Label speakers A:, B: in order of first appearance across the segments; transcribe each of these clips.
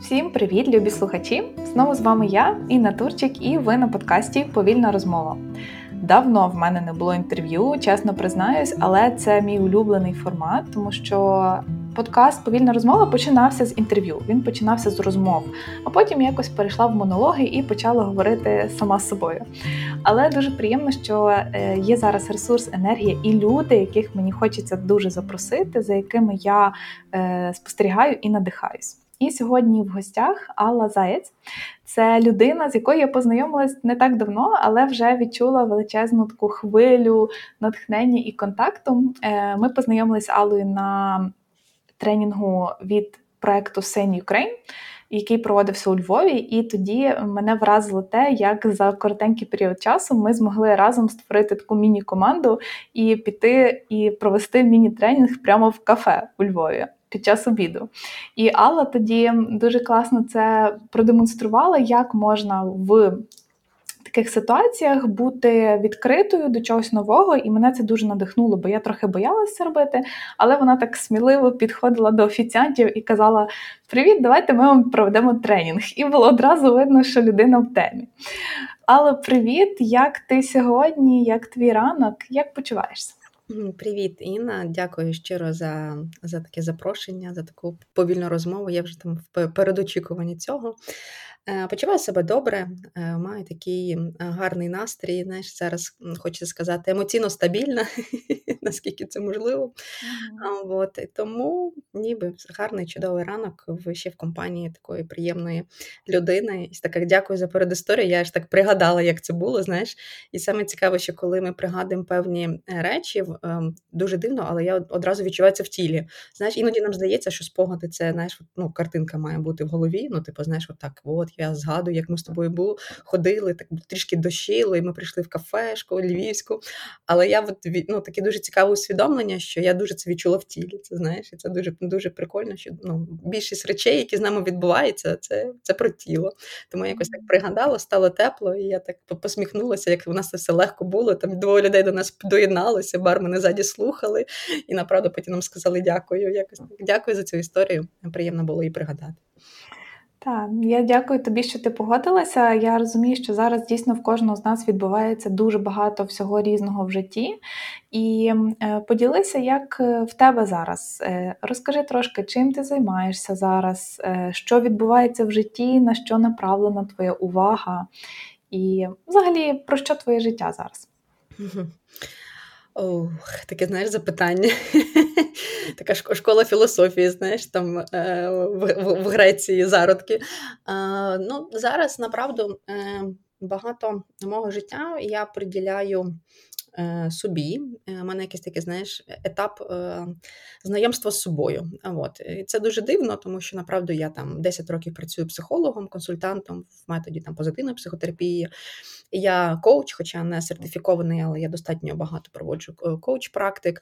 A: Всім привіт, любі слухачі! Знову з вами я, Інна Турчик, і ви на подкасті Повільна розмова. Давно в мене не було інтерв'ю, чесно признаюсь, але це мій улюблений формат, тому що подкаст Повільна розмова починався з інтерв'ю. Він починався з розмов, а потім якось перейшла в монологи і почала говорити сама з собою. Але дуже приємно, що е, є зараз ресурс, енергія і люди, яких мені хочеться дуже запросити, за якими я е, спостерігаю і надихаюсь. І сьогодні в гостях Алла Заєць. Це людина, з якою я познайомилась не так давно, але вже відчула величезну таку хвилю натхнення і контакту. Е, ми познайомилися Аллою на тренінгу від проекту Send Ukraine, який проводився у Львові, і тоді мене вразило те, як за коротенький період часу ми змогли разом створити таку міні-команду і піти і провести міні-тренінг прямо в кафе у Львові під час обіду. І Алла тоді дуже класно це продемонструвала, як можна в таких ситуаціях бути відкритою до чогось нового, і мене це дуже надихнуло, бо я трохи боялася робити. Але вона так сміливо підходила до офіціантів і казала: Привіт, давайте ми вам проведемо тренінг. І було одразу видно, що людина в темі. Але привіт, як ти сьогодні, як твій ранок, як почуваєшся?
B: Привіт, Інна. Дякую щиро за за таке запрошення, за таку повільну розмову. Я вже там в передочікуванні цього. Е, почуваю себе добре, е, маю такий гарний настрій. Знаєш, зараз хочеться сказати емоційно стабільна, наскільки це можливо. Mm-hmm. От, Тому ніби гарний чудовий ранок ще в компанії такої приємної людини. І так дякую за передісторію. Я ж так пригадала, як це було. знаєш. І саме цікаве, що коли ми пригадуємо певні е, речі, ем, дуже дивно, але я одразу відчуваю це в тілі. Знаєш, іноді нам здається, що спогади це знаєш, ну, картинка має бути в голові. Ну, типу, знаєш, отак, от я згадую, як ми з тобою були, ходили, так трішки дощило, і ми прийшли в кафешку львівську. Але я от, ну, таке дуже цікаве усвідомлення, що я дуже це відчула в тілі. Це знаєш, і це дуже дуже прикольно, що ну, більшість речей, які з нами відбуваються, це це про тіло. Тому я якось так пригадала, стало тепло, і я так посміхнулася, як у нас це все легко було. Там двоє людей до нас доєдналися, бармени ззаді слухали, і направду потім нам сказали дякую. Якось так дякую за цю історію. Приємно було її пригадати.
A: Так, я дякую тобі, що ти погодилася. Я розумію, що зараз дійсно в кожного з нас відбувається дуже багато всього різного в житті. І е, поділися, як е, в тебе зараз. Е, розкажи трошки, чим ти займаєшся зараз, що відбувається в житті, на що направлена твоя увага, і взагалі про що твоє життя зараз?
B: Ох, таке, знаєш, запитання. Така школа філософії, знаєш, там е, в, Греції зародки. Е, ну, Зараз, направду, е, багато мого життя я приділяю собі. У е, мене якийсь такий, знаєш, етап е, знайомства з собою. От. І це дуже дивно, тому що направду я там 10 років працюю психологом, консультантом в методі там позитивної психотерапії. Я коуч, хоча не сертифікований, але я достатньо багато проводжу коуч-практик.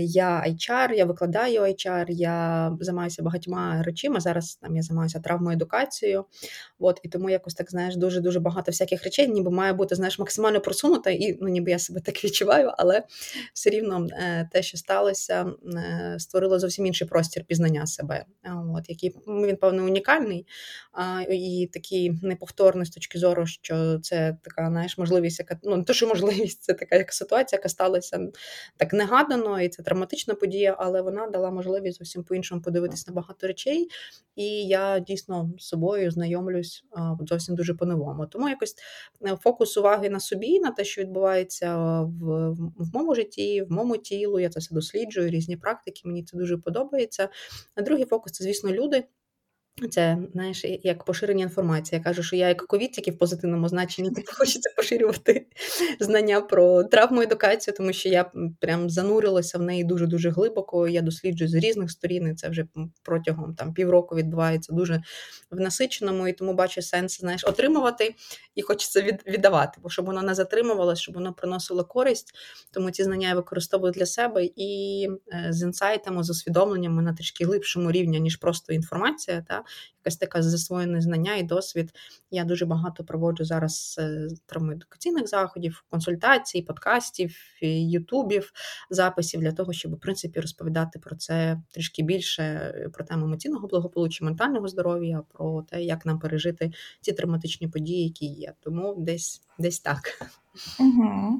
B: Я HR, я викладаю HR, я займаюся багатьма речами. Зараз там я займаюся травмоедукацією. От, І тому якось так знаєш, дуже дуже багато всяких речей, ніби має бути знаєш, максимально просунута, і ну, ніби я себе так відчуваю, але все рівно е, те, що сталося, е, створило зовсім інший простір пізнання себе, от який ну, він певно унікальний і такий неповторний з точки зору, що це така знаєш, можливість, яка ну не то, що можливість, це така як ситуація, яка сталася так негадано, і це травматична подія, але вона дала можливість зовсім по-іншому подивитись на багато речей. І я дійсно з собою знайомлюсь зовсім дуже по-новому. Тому якось е, фокус уваги на собі, на те, що відбувається в, в моєму житті, в моєму тілу. Я це все досліджую, різні практики. Мені це дуже подобається. Другий фокус це, звісно, люди. Це знаєш, як поширення інформації. Я кажу, що я як ковід, тільки в позитивному значенні так хочеться поширювати знання про травму едукацію, тому що я прям занурилася в неї дуже дуже глибоко. Я досліджую з різних сторін. і Це вже протягом там півроку відбувається дуже в насиченому, і тому бачу сенс знаєш, отримувати і хочеться від, віддавати, бо щоб воно не затримувалося, щоб воно приносило користь. Тому ці знання я використовую для себе і е, з інсайтами, з усвідомленнями на трішки глибшому рівні, ніж просто інформація. Та? Якась така засвоєне знання і досвід. Я дуже багато проводжу зараз е, травмоедукаційних заходів, консультацій, подкастів, ютубів, записів для того, щоб в принципі розповідати про це трішки більше, е, про тему емоційного благополуччя, ментального здоров'я, про те, як нам пережити ці травматичні події, які є. Тому десь десь так.
A: Угу.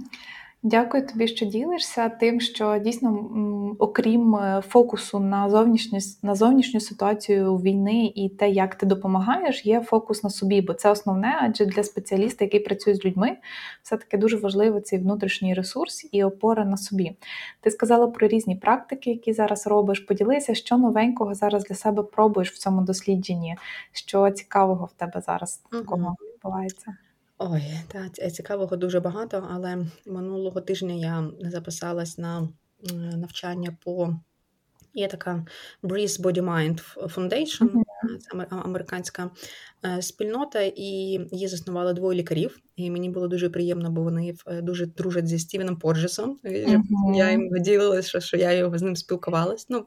A: Дякую тобі, що ділишся тим, що дійсно, окрім е, фокусу на зовнішню на зовнішню ситуацію війни і те, як ти допомагаєш, є фокус на собі, бо це основне, адже для спеціаліста, який працює з людьми, все-таки дуже важливий цей внутрішній ресурс і опора на собі. Ти сказала про різні практики, які зараз робиш. Поділися, що новенького зараз для себе пробуєш в цьому дослідженні, що цікавого в тебе зараз такого відбувається.
B: Ой, та цікавого дуже багато, але минулого тижня я записалась на навчання по Є така Breeze Body Mind Foundation, це американська е, спільнота, і її заснували двоє лікарів. І мені було дуже приємно, бо вони е, дуже дружать зі Стівеном Порджесом. Mm-hmm. Я їм ділилася, що, що я його з ним спілкувалась. Ну,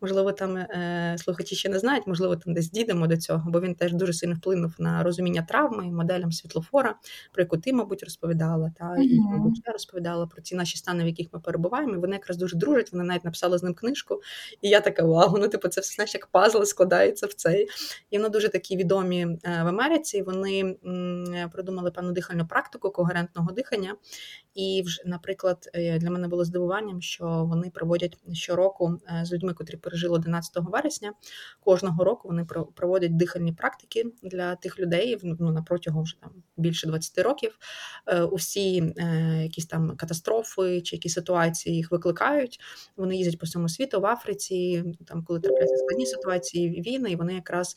B: можливо, там е, слухачі ще не знають, можливо, там десь дійдемо до цього, бо він теж дуже сильно вплинув на розуміння травми, моделям світлофора, про яку ти, мабуть, розповідала. Та mm-hmm. і мабуть, я розповідала про ці наші стани, в яких ми перебуваємо. І Вони якраз дуже дружать. Вони навіть написали з ним книжку. І я така вау, ну типу, це все знаєш, як пазл складається в цей. І воно дуже такі відомі е, в Америці. Вони придумали певну дихальну практику когерентного дихання. І вже, наприклад, е, для мене було здивуванням, що вони проводять щороку е, з людьми, котрі пережили 11 вересня. Кожного року вони проводять дихальні практики для тих людей ну, на протягом вже там більше 20 років. Усі якісь там катастрофи чи якісь ситуації їх викликають. Вони їздять по всьому світу в Африці там коли трапляються складні ситуації війни, і вони якраз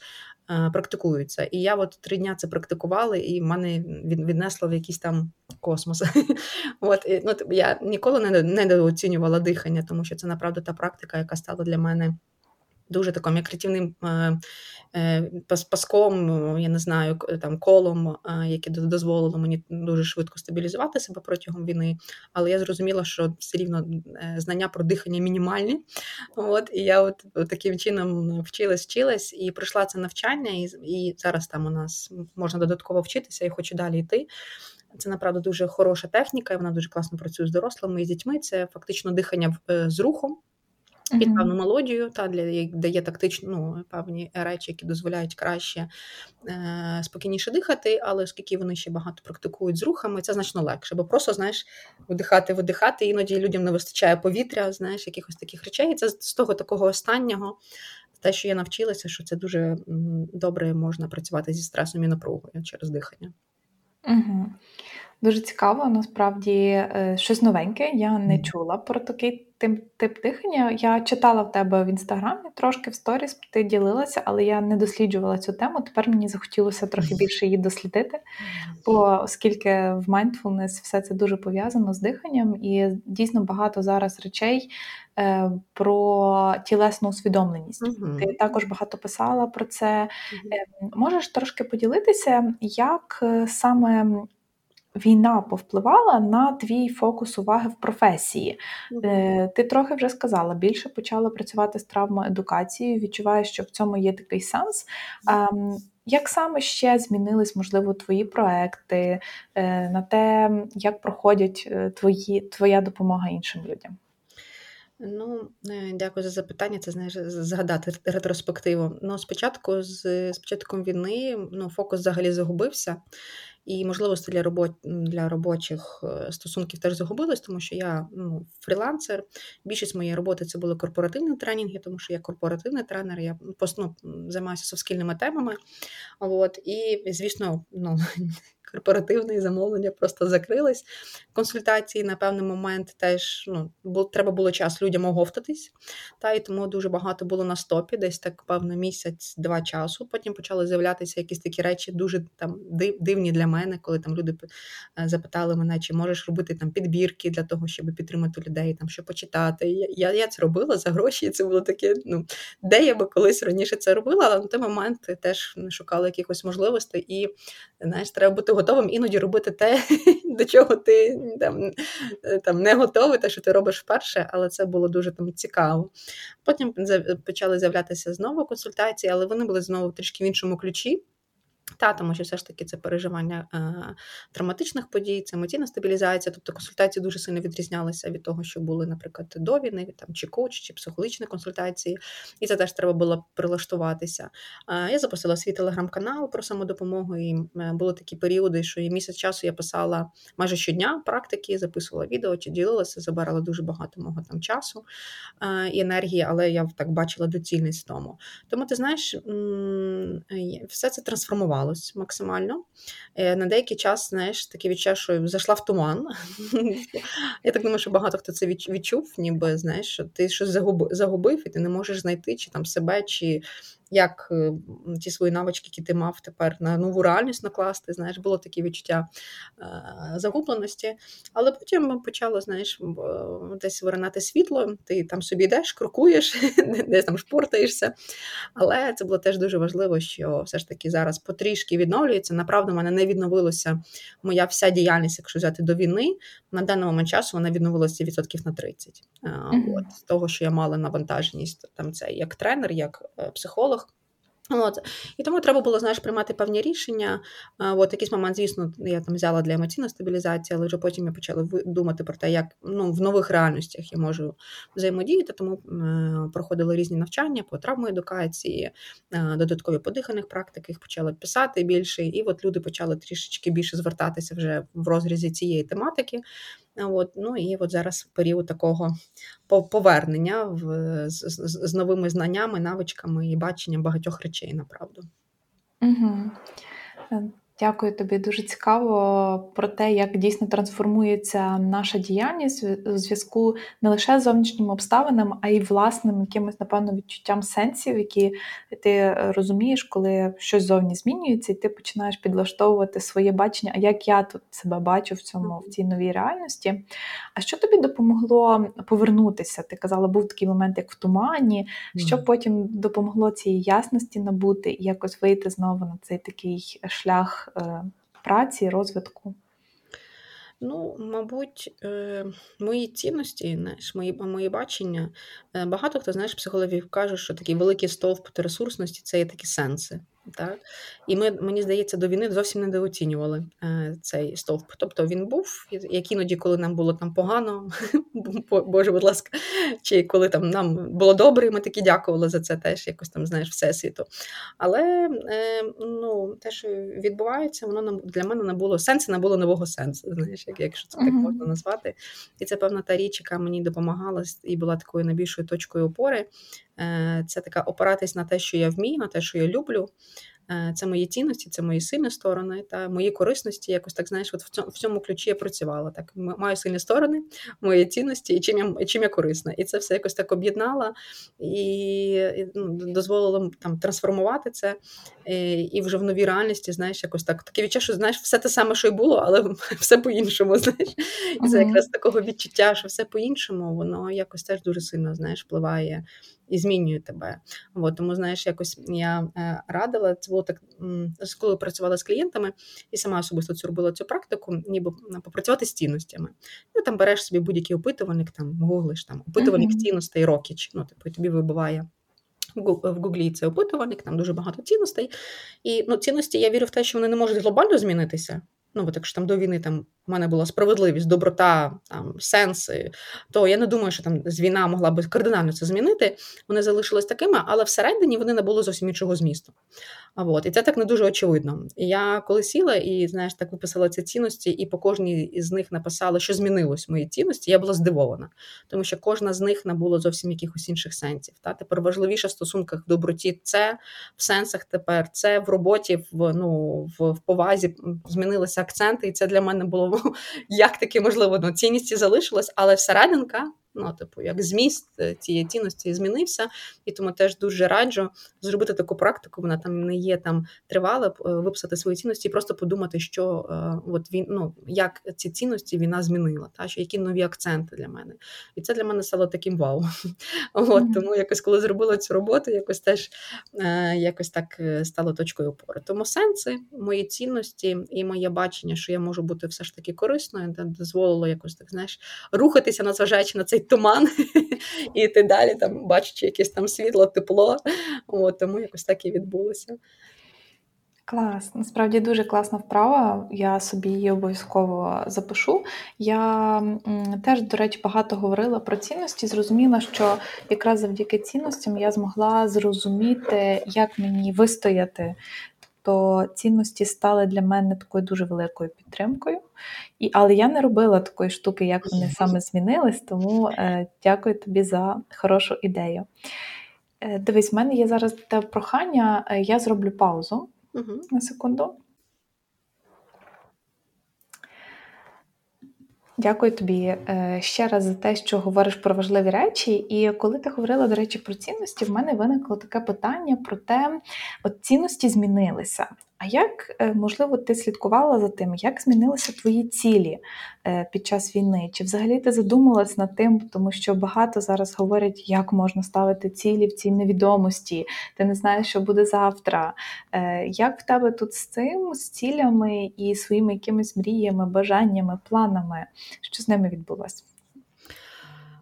B: е, практикуються. І я от три дня це практикувала, і в мене віднесло в якийсь там космос. От ну я ніколи не недооцінювала дихання, тому що це направду та практика, яка стала для мене дуже таким як рятівним е, е, паском, я не знаю, там колом, е, яке дозволило мені дуже швидко стабілізувати себе протягом війни. Але я зрозуміла, що все рівно знання про дихання мінімальні. От І я от таким чином вчилась, вчилась і пройшла це навчання, і і зараз там у нас можна додатково вчитися, і хочу далі йти. Це направду дуже хороша техніка, і вона дуже класно працює з дорослими і з дітьми. Це фактично дихання з рухом під певну мелодію, та для де є тактично ну, певні речі, які дозволяють краще е, спокійніше дихати, але оскільки вони ще багато практикують з рухами, це значно легше, бо просто знаєш, вдихати, видихати, іноді людям не вистачає повітря, знаєш, якихось таких речей. І це з того такого останнього. Те, що я навчилася, що це дуже добре можна працювати зі стресом і напругою через дихання.
A: Угу. Дуже цікаво, насправді е, щось новеньке. Я не чула про такий тип, тип дихання. Я читала в тебе в інстаграмі трошки в сторіс, ти ділилася, але я не досліджувала цю тему. Тепер мені захотілося трохи більше її дослідити, бо оскільки в mindfulness все це дуже пов'язано з диханням, і дійсно багато зараз речей е, про тілесну усвідомленість. uh Ти також багато писала про це. uh Е, можеш трошки поділитися, як е, саме війна повпливала на твій фокус уваги в професії. Е, Ти трохи вже сказала, більше почала працювати з травмоедукацією, відчуваєш, що в цьому є такий сенс. Е, як саме ще змінились, можливо, твої проекти е, на те, як проходять е, твої, твоя допомога іншим людям?
B: Ну, е, дякую за запитання. Це знаєш, згадати ретроспективу. Ну, спочатку, з, з початком війни, ну, фокус взагалі загубився. І можливості для робот для робочих е, стосунків теж загубились, тому що я ну, фрілансер. Більшість моєї роботи це були корпоративні тренінги, тому що я корпоративний тренер, я ну, займаюся совскільними темами. От, І, звісно, ну, корпоративне замовлення просто закрились. Консультації на певний момент теж ну, бо, треба було час людям оговтатись, та і тому дуже багато було на стопі, десь так, певно, місяць-два часу. Потім почали з'являтися якісь такі речі, дуже там дивні для мене, коли там люди е, запитали мене, чи можеш робити там підбірки для того, щоб підтримати людей, там що почитати. Я я, я це робила за гроші, це було таке. Ну де я би колись раніше це робила, але на той момент теж не шукала якихось можливостей, і знаєш, треба бути готовим іноді робити те, до чого ти там там не готовий, те, що ти робиш вперше, але це було дуже там цікаво. Потім почали з'являтися знову консультації, але вони були знову трішки в іншому ключі. Та, тому що все ж таки це переживання е, травматичних подій, це емоційна стабілізація. Тобто консультації дуже сильно відрізнялися від того, що були, наприклад, до війни, там чи коуч, чи психологічні консультації, і це теж треба було прилаштуватися. Е, я запустила свій телеграм-канал про самодопомогу, і е, були такі періоди, що і місяць часу я писала майже щодня практики, записувала відео чи ділилася, забирала дуже багато мого там часу е, і енергії, але я так бачила доцільність тому. Тому ти знаєш, все це трансформувало відбувалось максимально. Е, на деякий час, знаєш, таке відчуття, що зайшла в туман. Я так думаю, що багато хто це відчув, ніби знаєш, що ти щось загубив, і ти не можеш знайти чи там себе, чи як е, ті свої навички, які ти мав тепер на нову реальність накласти. Знаєш, було таке відчуття е, загубленості. Але потім почало, знаєш, десь виринати світло, ти там собі йдеш, крокуєш, десь там шпортаєшся. Але це було теж дуже важливо, що все ж таки зараз потрішки відновлюється. Направду, в мене не відновилася моя вся діяльність, якщо взяти до війни. На даний момент часу вона відновилася відсотків на 30. Mm-hmm. От, З того, що я мала навантаженість там це як тренер, як е, психолог. От. І тому треба було знаєш, приймати певні рішення. От якийсь момент, звісно, я там взяла для емоційної стабілізації, але вже потім я почала думати про те, як ну, в нових реальностях я можу взаємодіяти, тому е, проходили різні навчання по травмоедукації, е, додаткові подиханих практик, їх почали писати більше, і от люди почали трішечки більше звертатися вже в розрізі цієї тематики. От, Ну і от зараз період такого повернення в, з, з, з новими знаннями, навичками і баченням багатьох речей, направду.
A: Угу. Дякую тобі. Дуже цікаво про те, як дійсно трансформується наша діяльність у зв'язку не лише з зовнішніми обставинами, а й власним якимось, напевно, відчуттям сенсів, які ти розумієш, коли щось зовні змінюється, і ти починаєш підлаштовувати своє бачення, а як я тут себе бачу в цьому в цій новій реальності. А що тобі допомогло повернутися? Ти казала, був такий момент, як в тумані, що потім допомогло цієї ясності набути і якось вийти знову на цей такий шлях. Е, праці, розвитку?
B: Ну, мабуть, е, мої цінності, знаєш, мої мої бачення. Е, багато хто знаєш, психологів каже, що такий великий стовп ресурсності це є такі сенси. Так? І ми, мені здається, до війни зовсім недооцінювали е, цей стовп. Тобто він був, як іноді, коли нам було там погано, Боже, будь ласка, чи коли там нам було добре, ми такі дякували за це теж якось там, знаєш, всесвіту. Але е, ну, те, що відбувається, воно для мене не було сенсу, не було нового сенсу, знаєш, як, якщо це так можна назвати. І це певна та річ, яка мені допомагала і була такою найбільшою точкою опори. Е, це така опиратись на те, що я вмію, на те, що я люблю. Е, це мої цінності, це мої сильні сторони та мої корисності. Якось так знаєш, от в цьому в цьому ключі я працювала. Так маю сильні сторони, мої цінності і чим я чим я корисна. І це все якось так об'єднала і ну, дозволило там трансформувати це і, і вже в новій реальності, знаєш, якось так таке відчуття, що знаєш, все те саме, що й було, але все по-іншому. Знаєш, і це якраз такого відчуття, що все по-іншому, воно якось теж дуже сильно знаєш, впливає і змінює тебе. От, тому, знаєш, якось я е, радила, це було так, коли працювала з клієнтами і сама особисто цю робила цю практику, ніби попрацювати з цінностями. Ну, там береш собі будь-який опитувальник, там гуглиш там опитувальник uh-huh. цінностей Рокіч, ну, типу, тобі вибиває. В Гуглі це опитувальник, там дуже багато цінностей. І ну, цінності я вірю в те, що вони не можуть глобально змінитися. Ну, бо так що там до війни там в мене була справедливість, доброта, там сенси, то я не думаю, що там з війна могла би кардинально це змінити. Вони залишились такими, але всередині вони не були зовсім іншого змісту. А от, І це так не дуже очевидно. І я коли сіла і знаєш, так виписала ці цінності, і по кожній із них написала, що змінилось в моїй цінності, я була здивована, тому що кожна з них набула зовсім якихось інших сенсів. Та Тепер важливіше в стосунках в доброті це в сенсах тепер, це в роботі, в ну, в, в повазі змінилися акценти, і це для мене було як таке можливо. Ну, цінність залишилась, але всерединка Ну, типу, як зміст е, цієї цінності змінився, і тому теж дуже раджу зробити таку практику. Вона там не є там тривала, е, виписати свої цінності і просто подумати, що от він ну як ці цінності війна змінила, та що які нові акценти для мене. І це для мене стало таким вау. От тому якось коли зробила цю роботу, якось теж якось так стало точкою опори. Тому сенси, мої цінності і моє бачення, що я можу бути все ж таки корисною, дозволило якось так знаєш рухатися, незважаючи на цей туман, і йти далі, там бачачи якесь там світло, тепло. От, Тому якось так і відбулося.
A: Клас, насправді дуже класна вправа. Я собі її обов'язково запишу. Я теж, до речі, багато говорила про цінності. Зрозуміла, що якраз завдяки цінностям я змогла зрозуміти, як мені вистояти то цінності стали для мене такою дуже великою підтримкою. І, Але я не робила такої штуки, як вони саме змінились, тому е, дякую тобі за хорошу ідею. Е, Дивись, в мене є зараз те прохання, е, я зроблю паузу угу. на секунду. Дякую тобі е, ще раз за те, що говориш про важливі речі. І коли ти говорила, до речі, про цінності, в мене виникло таке питання про те, от цінності змінилися. А як, е, можливо, ти слідкувала за тим, як змінилися твої цілі е, під час війни? Чи взагалі ти задумалась над тим, тому що багато зараз говорять, як можна ставити цілі в цій невідомості, ти не знаєш, що буде завтра. Е, як в тебе тут з цим, з цілями і своїми якимись мріями, бажаннями, планами? Що з ними відбулося?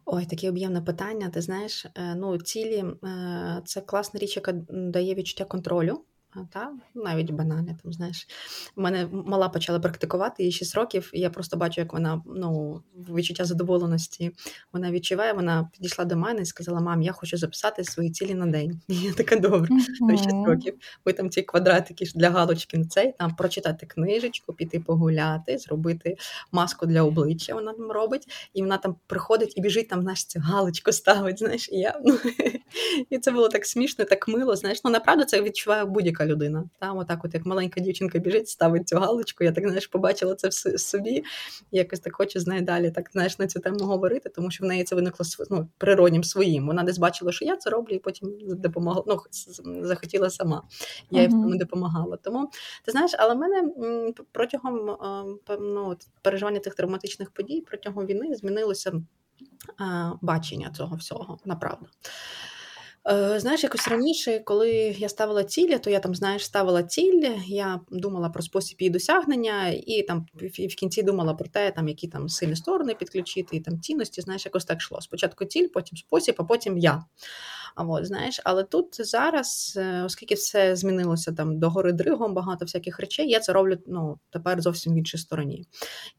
B: Ой, таке об'ємне питання. Ти знаєш, ну цілі це класна річ, яка дає відчуття контролю та навіть банальне, там знаєш. У мене мала почала практикувати їй 6 років, і я просто бачу, як вона ну, відчуття задоволеності вона відчуває. Вона підійшла до мене і сказала: Мам, я хочу записати свої цілі на день. І я така добре, uh 6 років. Ви там ці квадратики для галочки на цей, там прочитати книжечку, піти погуляти, зробити маску для обличчя. Вона там робить, і вона там приходить і біжить там, знаєш, цю галочку ставить. Знаєш, і я ну, і це було так смішно, так мило. Знаєш, ну направду це відчуває будь-яка людина. Там, отак, от як маленька дівчинка біжить, ставить цю галочку. Я так знаєш, побачила це в собі. І якось так хочу з нею далі так знаєш на цю тему говорити, тому що в неї це виникло ну, природнім своїм. Вона десь бачила, що я це роблю, і потім допомогла. Ну захотіла сама. Я їй в цьому допомагала. Тому ти знаєш, але в мене протягом ну, переживання цих травматичних подій протягом війни змінилося бачення цього всього направду. Е, знаєш, якось раніше, коли я ставила цілі, то я там, знаєш, ставила ціль, я думала про спосіб її досягнення, і там в кінці думала про те, там які там сильні сторони підключити, і там цінності, знаєш, якось так йшло. Спочатку ціль, потім спосіб, а потім я. А от, знаєш, Але тут зараз, е, оскільки все змінилося там до гори дригом, багато всяких речей, я це роблю ну, тепер зовсім в іншій стороні.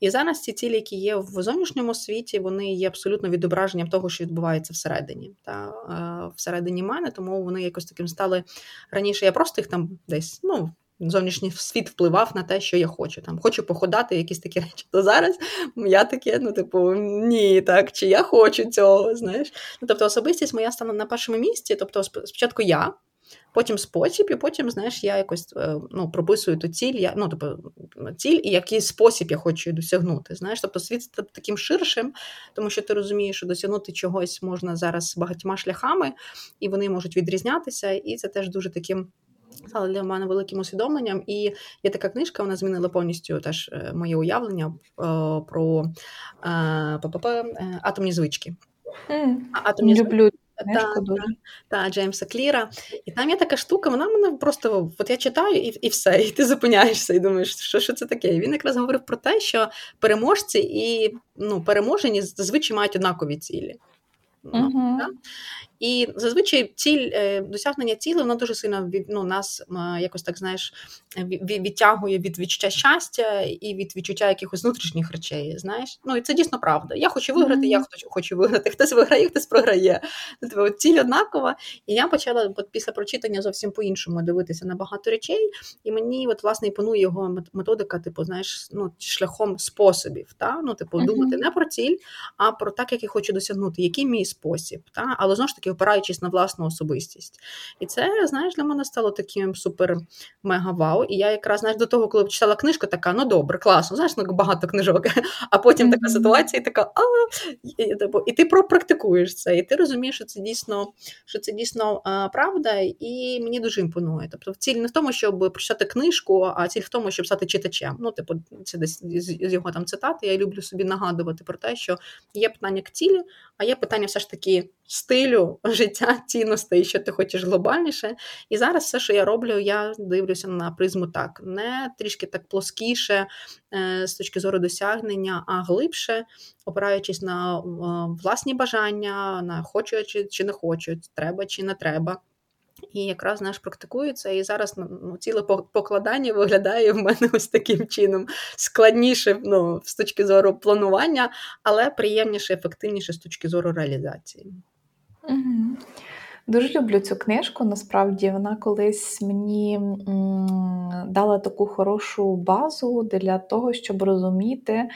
B: І зараз ці цілі, які є в зовнішньому світі, вони є абсолютно відображенням того, що відбувається всередині. Та, е, Всередині мене, тому вони якось таким стали раніше. Я просто їх там десь, ну зовнішній світ впливав на те, що я хочу. Там Хочу походати, якісь такі речі. То зараз я таке, ну, типу, ні, так, чи я хочу цього, знаєш. Ну, Тобто особистість моя стане на першому місці. Тобто, спочатку я, потім спосіб, і потім, знаєш, я якось е, ну, прописую ту ціль, я, ну, тобто, ціль і який спосіб я хочу досягнути. Знаєш, тобто світ став таким ширшим, тому що ти розумієш, що досягнути чогось можна зараз багатьма шляхами, і вони можуть відрізнятися, і це теж дуже таким стала для мене великим усвідомленням. І є така книжка, вона змінила повністю теж е, моє уявлення е, про е, атомні звички.
A: Mm, атомні Люблю.
B: Та, та, та, Джеймса Кліра. І там є така штука, вона мене просто от я читаю і і все, і ти зупиняєшся і думаєш, що що це таке. І він якраз говорив про те, що переможці і ну, переможені зазвичай мають однакові цілі. Uh-huh. І зазвичай ціль е, досягнення цілей вона дуже сильно від ну, нас якось так знаєш відтягує від відчуття щастя і від відчуття якихось внутрішніх речей. Знаєш, ну і це дійсно правда. Я хочу виграти, mm-hmm. я хочу виграти. Хтось виграє, хтось програє. Тобто ціль однакова. І я почала після прочитання зовсім по-іншому дивитися на багато речей, і мені от власне імпонує його методика, типу, знаєш, ну шляхом способів. Та? Ну, типу, mm-hmm. думати не про ціль, а про так, як я хочу досягнути, який мій спосіб. Та? Але знову ж таки таки опираючись на власну особистість. І це, знаєш, для мене стало таким супер мега вау. І я якраз знаєш, до того, коли читала книжку, така, ну добре, класно, знаєш, ну, багато книжок. А потім така ситуація, і така, а і, типу, і ти пропрактикуєш це, і ти розумієш, що це дійсно що це дійсно а, правда, і мені дуже імпонує. Тобто, ціль не в тому, щоб прочитати книжку, а ціль в тому, щоб стати читачем. Ну, типу, це десь з його там цитати. Я люблю собі нагадувати про те, що є питання к цілі, а є питання все ж таки стилю життя, цінностей, що ти хочеш глобальніше. І зараз все, що я роблю, я дивлюся на призму так, не трішки так плоскіше е, з точки зору досягнення, а глибше, опираючись на е, власні бажання, на хочу чи, не хочу, треба чи не треба. І якраз наш практикується, і зараз ну, ну ціле покладання виглядає в мене ось таким чином складніше ну, з точки зору планування, але приємніше, ефективніше з точки зору реалізації.
A: Дуже люблю цю книжку. Насправді вона колись мені дала таку хорошу базу для того, щоб розуміти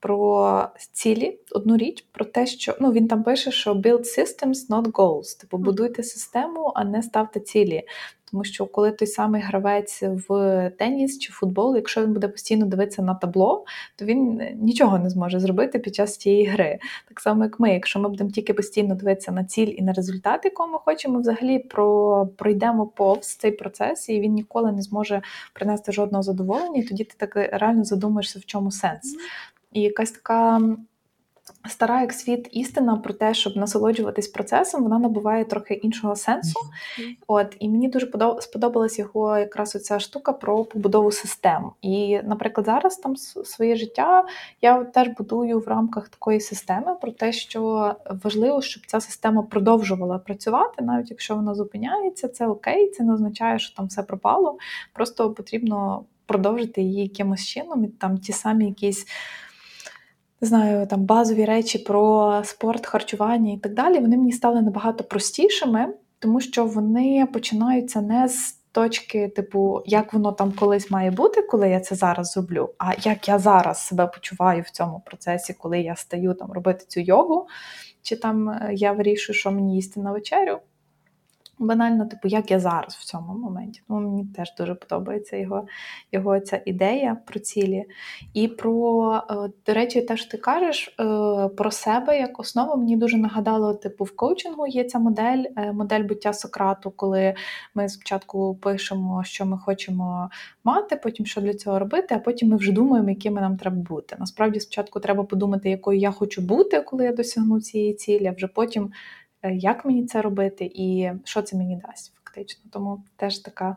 A: про цілі, одну річ, про те, що ну він там пише, що build systems, not goals. Типу будуйте систему, а не ставте цілі. Тому що коли той самий гравець в теніс чи футбол, якщо він буде постійно дивитися на табло, то він нічого не зможе зробити під час цієї гри. Так само, як ми, якщо ми будемо тільки постійно дивитися на ціль і на результат, якого ми хочемо, взагалі про пройдемо повз цей процес, і він ніколи не зможе принести жодного задоволення. І тоді ти так реально задумаєшся, в чому сенс. І якась така стара як світ істина про те, щоб насолоджуватись процесом, вона набуває трохи іншого сенсу. От І мені дуже сподобалась його якраз оця штука про побудову систем. І, наприклад, зараз там своє життя я теж будую в рамках такої системи про те, що важливо, щоб ця система продовжувала працювати, навіть якщо вона зупиняється, це окей, це не означає, що там все пропало. Просто потрібно продовжити її якимось чином, і там ті самі якісь не знаю, там базові речі про спорт, харчування і так далі, вони мені стали набагато простішими, тому що вони починаються не з точки, типу, як воно там колись має бути, коли я це зараз зроблю, а як я зараз себе почуваю в цьому процесі, коли я стаю там робити цю йогу, чи там е, я вирішую, що мені їсти на вечерю. Банально, типу, як я зараз в цьому моменті. Ну, Мені теж дуже подобається його його ця ідея про цілі. І про, е, до речі, те, що ти кажеш е, про себе як основу, мені дуже нагадало, типу, в коучингу є ця модель, е, модель буття Сократу, коли ми спочатку пишемо, що ми хочемо мати, потім що для цього робити, а потім ми вже думаємо, якими нам треба бути. Насправді, спочатку треба подумати, якою я хочу бути, коли я досягну цієї цілі, а вже потім. Е, як мені це робити і що це мені дасть фактично. Тому теж така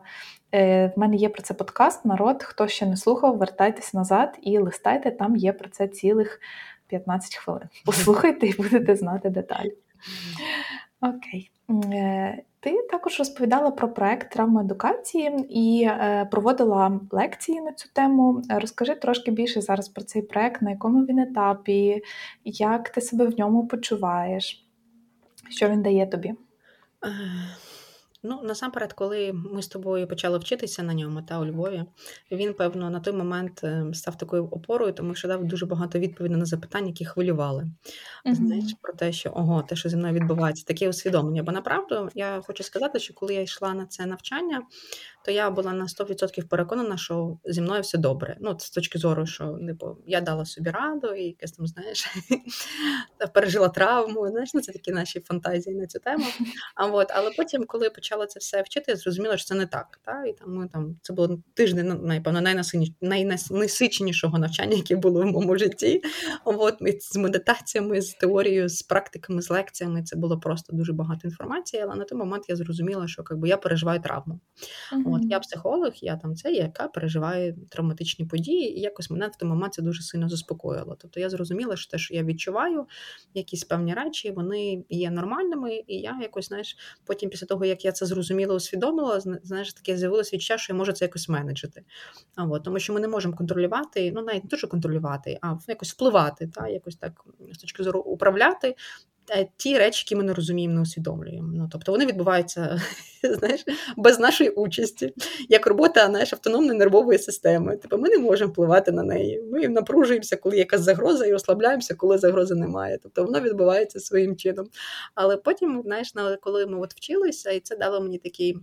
A: е, в мене є про це подкаст. Народ, хто ще не слухав, вертайтеся назад і листайте, там є про це цілих 15 хвилин. Послухайте і будете знати деталі. Окей. Е, ти також розповідала про проект травмоедукації і проводила лекції на цю тему. Розкажи трошки більше зараз про цей проект, на якому він етапі, як ти себе в ньому почуваєш. Що він дає тобі?
B: Е, ну, насамперед, коли ми з тобою почали вчитися на ньому та у Львові, він, певно, на той момент е, став такою опорою, тому що дав дуже багато відповідей на запитання, які хвилювали. Uh-huh. Знаєш, про те, що ого, те, що зі мною відбувається, таке усвідомлення. Бо направду я хочу сказати, що коли я йшла на це навчання, то я була на 100% переконана, що зі мною все добре. Ну, з точки зору, що типу, я дала собі раду, і якась там, знаєш, пережила травму. Знаєш, ну це такі наші фантазії на цю тему. А от, але потім, коли почала це все вчити, я зрозуміла, що це не так. Та? І там ми там це було тиждень, напевно, найнасиченішого навчання, яке було в моєму житті. От з медитаціями, з теорією, з практиками, з лекціями. Це було просто дуже багато інформації. Але на той момент я зрозуміла, що якби, я переживаю травму. От я психолог, я там це, яка переживає травматичні події, і якось мене в той момент це дуже сильно заспокоїло. Тобто я зрозуміла, що те, що я відчуваю, якісь певні речі, вони є нормальними, і я якось, знаєш, потім, після того, як я це зрозуміла, усвідомила, знаєш, таке з'явилося відчуття, що я можу це якось менеджити. А от, тому що ми не можемо контролювати, ну навіть не дуже контролювати, а якось впливати, та якось так з точки зору управляти ті речі, які ми не розуміємо, не усвідомлюємо. Ну, Тобто вони відбуваються знаєш, без нашої участі, як робота знаєш, автономної нервової системи. Тобто ми не можемо впливати на неї. Ми напружуємося, коли якась загроза, і розслабляємося, коли загрози немає. Тобто воно відбувається своїм чином. Але потім, знаєш, коли ми от вчилися, і це дало мені такий.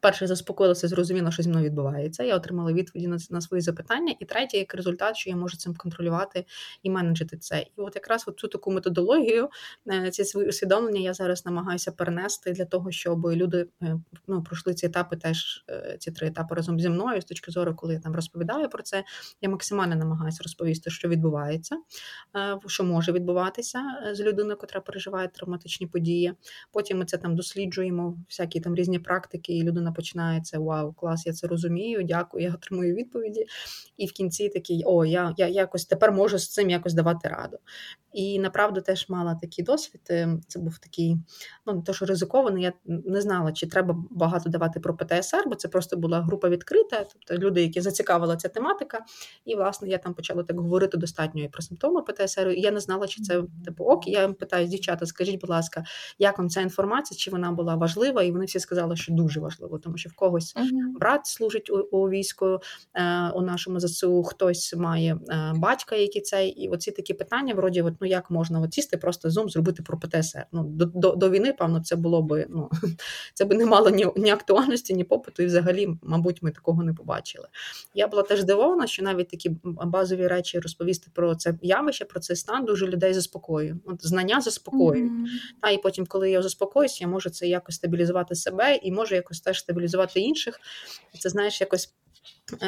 B: Перше, заспокоїлася, зрозуміла, що зі мною відбувається. Я отримала відповіді на на свої запитання. І третє, як результат, що я можу цим контролювати і менеджити це. І от якраз цю таку методологію, е, ці свої усвідомлення я зараз намагаюся перенести для того, щоб люди е, ну, пройшли ці етапи, теж е, ці три етапи разом зі мною. З точки зору, коли я там розповідаю про це, я максимально намагаюся розповісти, що відбувається, що може відбуватися з людиною, яка переживає травматичні події. Потім ми це там досліджуємо, всякі там різні практики. і людина починає це вау, клас, я це розумію, дякую, я отримую відповіді. І в кінці такий, о, я я якось тепер можу з цим якось давати раду. І направду теж мала такий досвід. Е, це був такий, ну не то, що ризикований. Я не знала, чи треба багато давати про ПТСР, бо це просто була група відкрита, тобто люди, які зацікавила ця тематика. І, власне, я там почала так говорити достатньо і про симптоми ПТСР. І я не знала, чи це типу ок. Я питаю дівчата, скажіть, будь ласка, як вам ця інформація, чи вона була важлива? І вони всі сказали, що дуже важливо, тому що в когось uh-huh. брат служить у, у війську е, у нашому ЗСУ, хтось має е, батька, який цей, і оці такі питання, вроді, от, ну як можна от сісти, просто зум зробити про ПТСР. Ну до до, до війни, певно, це було би ну це би не мало ні ні актуальності, ні попиту, і взагалі, мабуть, ми такого не побачили. Я була теж здивована, що навіть такі базові речі розповісти про це явище, про цей стан дуже людей заспокоює. От знання заспокоюють. Mm-hmm. Та і потім, коли я заспокоюсь, я можу це якось стабілізувати себе і можу якось теж стабілізувати інших. Це знаєш, якось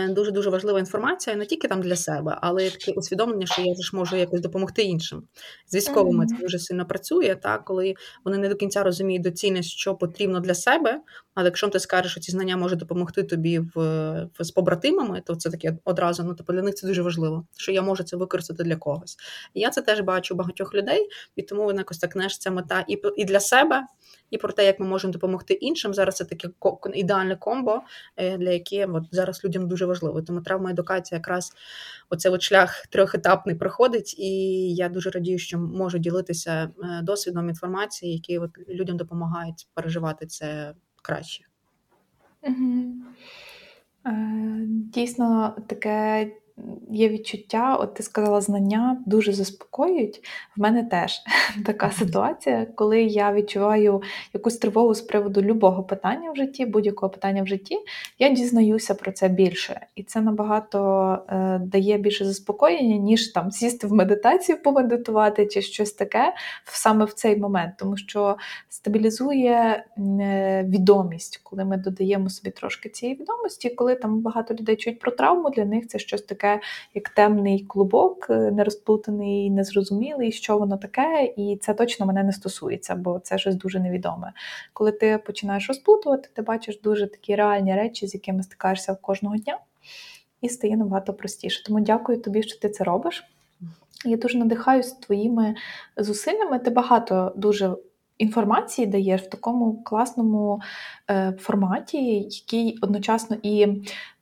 B: Дуже дуже важлива інформація не тільки там для себе, але таке усвідомлення, що я ж можу якось допомогти іншим. З військовими це дуже сильно працює, так, коли вони не до кінця розуміють доцільність, що потрібно для себе. Але якщо ти скажеш, що ці знання можуть допомогти тобі в, в з побратимами, то це таке одразу ну типу для них це дуже важливо, що я можу це використати для когось. І я це теж бачу у багатьох людей, і тому вона якось так знаєш, ця мета і і для себе, і про те, як ми можемо допомогти іншим. Зараз це таке ідеальне комбо, е, для яке от зараз людям дуже важливо. Тому травма едукація якраз оцей от шлях трьохетапний проходить, і я дуже радію, що можу ділитися е, досвідом інформації, які от людям допомагають переживати це краще.
A: Угу. Дійсно, таке є відчуття, от ти сказала, знання дуже заспокоюють. В мене теж така ситуація, коли я відчуваю якусь тривогу з приводу любого питання в житті, будь-якого питання в житті, я дізнаюся про це більше. І це набагато е, дає більше заспокоєння, ніж там сісти в медитацію, помедитувати чи щось таке саме в цей момент, тому що стабілізує е, відомість, коли ми додаємо собі трошки цієї відомості, коли там багато людей чують про травму, для них це щось таке як темний клубок, е, нерозплутаний, незрозумілий, що воно таке, і це точно мене не стосується, бо це щось дуже невідоме. Коли ти починаєш розплутувати, ти бачиш дуже такі реальні речі, з якими стикаєшся кожного дня, і стає набагато простіше. Тому дякую тобі, що ти це робиш. Я дуже надихаюсь твоїми зусиллями. Ти багато дуже інформації даєш в такому класному е, форматі, який одночасно і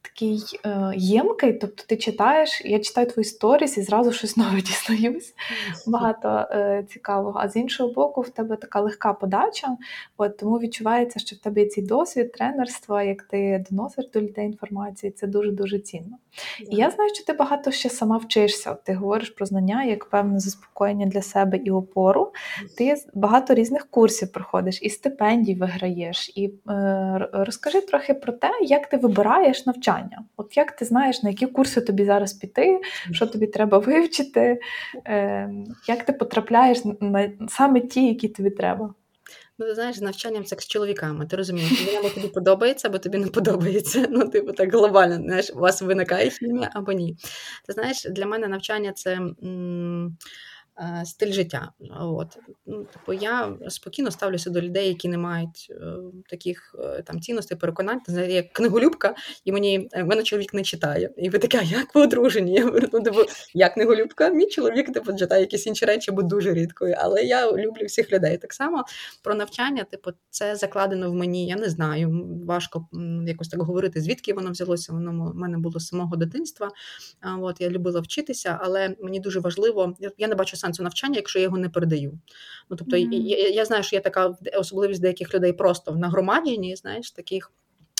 A: такий е, ємкий, тобто ти читаєш, я читаю твої сторіс і зразу щось нове дізнаюсь. Багато е, цікавого. А з іншого боку, в тебе така легка подача, от тому відчувається, що в тебе є цей досвід тренерства, як ти доносиш до людей інформацію, це дуже-дуже цінно. Yeah. І я знаю, що ти багато ще сама вчишся. От Ти говориш про знання як певне заспокоєння для себе і опору. Ти багато різних курсів проходиш, і стипендій виграєш. І е, розкажи трохи про те, як ти вибираєш навчання навчання. От як ти знаєш, на які курси тобі зараз піти, що тобі треба вивчити, е, як ти потрапляєш на саме ті, які тобі треба?
B: Ну, ти знаєш, навчанням це з чоловіками. Ти розумієш, або тобі подобається, або тобі не подобається. Ну, типу, так глобально, знаєш, у вас виникає хімія або ні. Ти знаєш, для мене навчання це. М- стиль життя. От. Ну, типу, Я спокійно ставлюся до людей, які не мають е, таких е, там цінностей, переконань. Я книголюбка, і мені мене чоловік не читає. І ви таке, як ви одружені? Я ну, типу, я книголюбка, мій чоловік типу, читає якісь інші речі, бо дуже рідкою. Але я люблю всіх людей. Так само про навчання, типу, це закладено в мені. Я не знаю. Важко якось так говорити, звідки воно взялося. Воно в мене було з самого дитинства. От, Я любила вчитися, але мені дуже важливо, я не бачу сенсу сенсу навчання, якщо я його не передаю. Ну тобто, mm-hmm. я, я знаю, що є така особливість деяких людей просто в нагромадженні, знаєш, таких.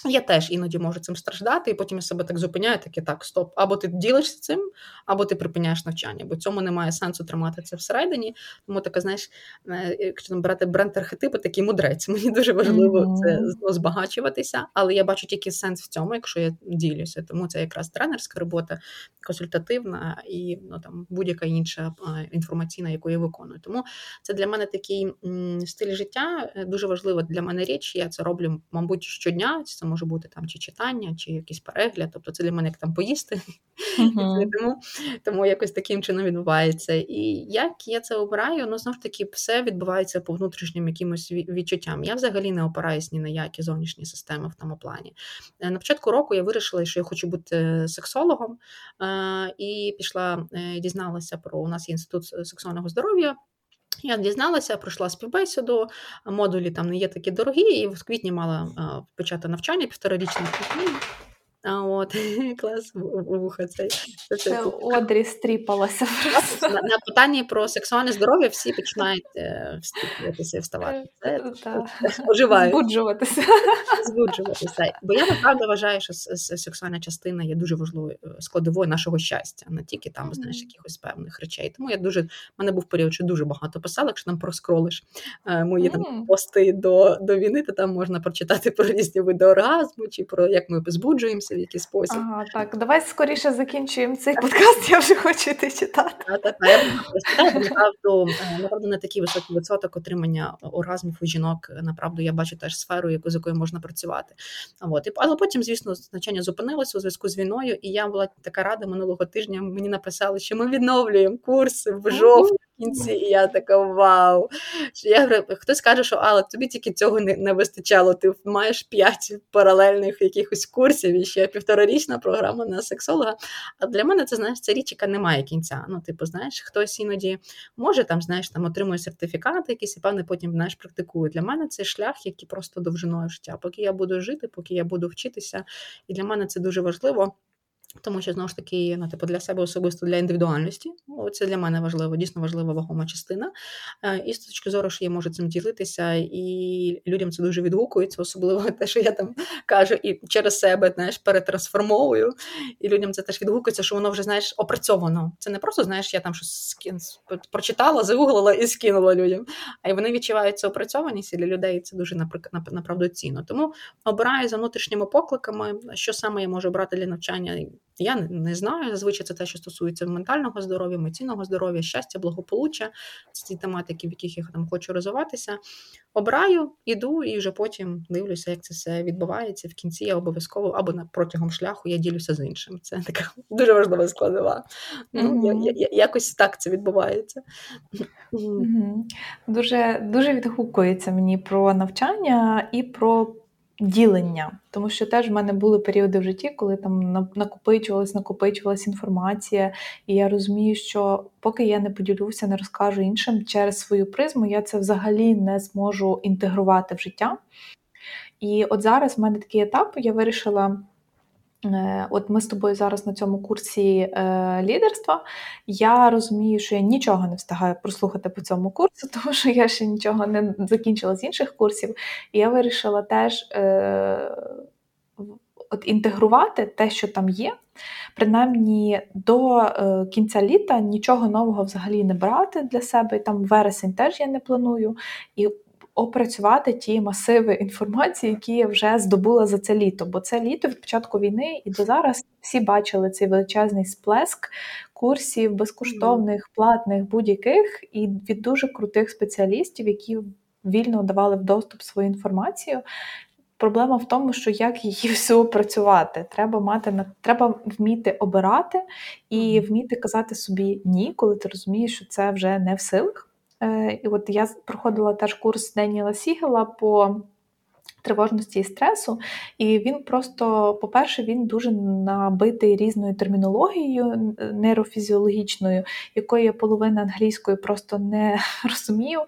B: Я теж іноді можу цим страждати, і потім я себе так зупиняю, таке так, стоп. Або ти ділишся цим, або ти припиняєш навчання, бо цьому немає сенсу тримати це всередині. Тому така, знаєш, е, якщо там брати бренд архетипи, такий мудрець. Мені дуже важливо mm-hmm. це збагачуватися, але я бачу тільки сенс в цьому, якщо я ділюся. Тому це якраз тренерська робота, консультативна і ну там будь-яка інша інформаційна, яку я виконую. Тому це для мене такий м, стиль життя е, дуже важлива для мене річ. Я це роблю, мабуть, щодня. Це може бути там чи читання, чи якийсь перегляд. Тобто це для мене як там поїсти. Uh-huh. Тому тому якось таким чином відбувається. І як я це обираю, ну знову ж таки, все відбувається по внутрішнім якимось відчуттям. Я взагалі не опираюсь ні на які зовнішні системи в тому плані. Е, на початку року я вирішила, що я хочу бути сексологом, е, і пішла, е, дізналася про у нас є інститут сексуального здоров'я. Я дізналася, пройшла співбесіду, модулі там не є такі дорогі, і в квітні мала почати навчання півторарічне. А от клас вуха цей.
A: Це Одрі стріпалася.
B: На, на питанні про сексуальне здоров'я всі починають е, і вставати. Це,
A: Споживають. Збуджуватися.
B: Збуджуватися. Бо я насправді вважаю, що сексуальна частина є дуже важливою е, складовою нашого щастя, не тільки там, знаєш, якихось певних речей. Тому я дуже в мене був період, що дуже багато писала, якщо там проскролиш е, мої mm. там пости до до війни, то там можна прочитати про різні види оргазму, чи про як ми збуджуємося в якийсь спосіб.
A: Ага, Так, давай скоріше закінчуємо цей подкаст, я вже хочу йти читати.
B: Направду, направду не такий високий відсоток отримання оргазмів у жінок. Направду я бачу теж сферу, яку з якою можна працювати. От. І, але потім, звісно, значення зупинилося у зв'язку з війною, і я була така рада минулого тижня. Мені написали, що ми відновлюємо курси в жовтні кінці, і я така вау. Я говорю, Хтось каже, що але тобі тільки цього не не вистачало. Ти маєш п'ять паралельних якихось курсів і ще півторарічна програма на сексолога. А для мене це знаєш, це річ, яка не має кінця. Ну, типу, знаєш, хтось іноді може там, знаєш, там отримує сертифікати, якісь і певне потім знаєш, практикує. Для мене це шлях, який просто довжиною життя. Поки я буду жити, поки я буду вчитися, і для мене це дуже важливо. Тому що знову ж таки, ну, типу, для себе особисто для індивідуальності. Це для мене важливо, дійсно важлива вагома частина. Е, і з точки зору, що я можу цим ділитися, і людям це дуже відгукується, особливо те, що я там кажу, і через себе знаєш, перетрансформовую. І людям це теж відгукується, що воно вже знаєш опрацьовано. Це не просто знаєш, я там щось прочитала, загуглила і скинула людям. А й вони відчувають цю опрацьованість і для людей це дуже направду цінно. Тому обираю за внутрішніми покликами, що саме я можу брати для навчання. Я не знаю. Зазвичай це те, що стосується ментального здоров'я, емоційного здоров'я, щастя, благополуччя. Це ті тематики, в яких я там хочу розвиватися. Обираю, іду і вже потім дивлюся, як це все відбувається. В кінці я обов'язково або протягом шляху я ділюся з іншим. Це така дуже важлива складова. Ну, mm-hmm. я, я, Якось так це відбувається.
A: Mm-hmm. Дуже, Дуже відгукується мені про навчання і про ділення, тому що теж в мене були періоди в житті, коли там накопичувалась, накопичувалась інформація, і я розумію, що поки я не поділюся, не розкажу іншим через свою призму, я це взагалі не зможу інтегрувати в життя. І от зараз в мене такий етап, я вирішила от ми з тобою зараз на цьому курсі е, лідерства. Я розумію, що я нічого не встигаю прослухати по цьому курсу, тому що я ще нічого не закінчила з інших курсів. І я вирішила теж е, от інтегрувати те, що там є. Принаймні до е, кінця літа нічого нового взагалі не брати для себе. І там вересень теж я не планую. І опрацювати ті масиви інформації, які я вже здобула за це літо. Бо це літо від початку війни і до зараз всі бачили цей величезний сплеск курсів, безкоштовних, платних, будь-яких, і від дуже крутих спеціалістів, які вільно давали в доступ свою інформацію. Проблема в тому, що як її всю працювати. Треба мати треба вміти обирати і вміти казати собі ні, коли ти розумієш, що це вже не в силах. Е, і от я проходила теж курс Деніела Сігела по тривожності і стресу, і він просто, по-перше, він дуже набитий різною термінологією нейрофізіологічною, якої я половина англійської просто не розумію.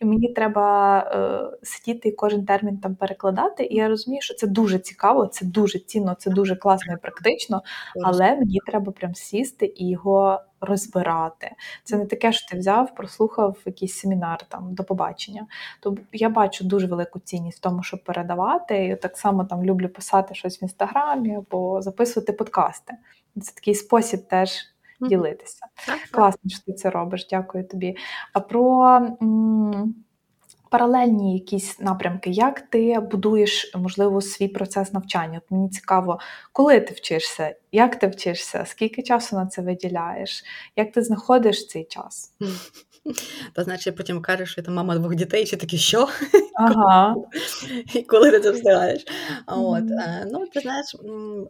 A: І мені треба е, сидіти і кожен термін там перекладати. І я розумію, що це дуже цікаво, це дуже цінно, це дуже класно і практично, але мені треба прям сісти і його розбирати. Це не таке, що ти взяв, прослухав якийсь семінар там до побачення. То я бачу дуже велику цінність в тому, щоб передавати. І так само там люблю писати щось в інстаграмі або записувати подкасти. Це такий спосіб теж ділитися. Класно, що ти це робиш, дякую тобі. А про м- паралельні якісь напрямки, як ти будуєш, можливо, свій процес навчання? От Мені цікаво, коли ти вчишся, як ти вчишся, скільки часу на це виділяєш, як ти знаходиш цей час?
B: Та значить, потім кажеш, що ти мама двох дітей, чи такі що?
A: Ага.
B: І коли ти це встигаєш? От, mm-hmm. Ну, ти знаєш,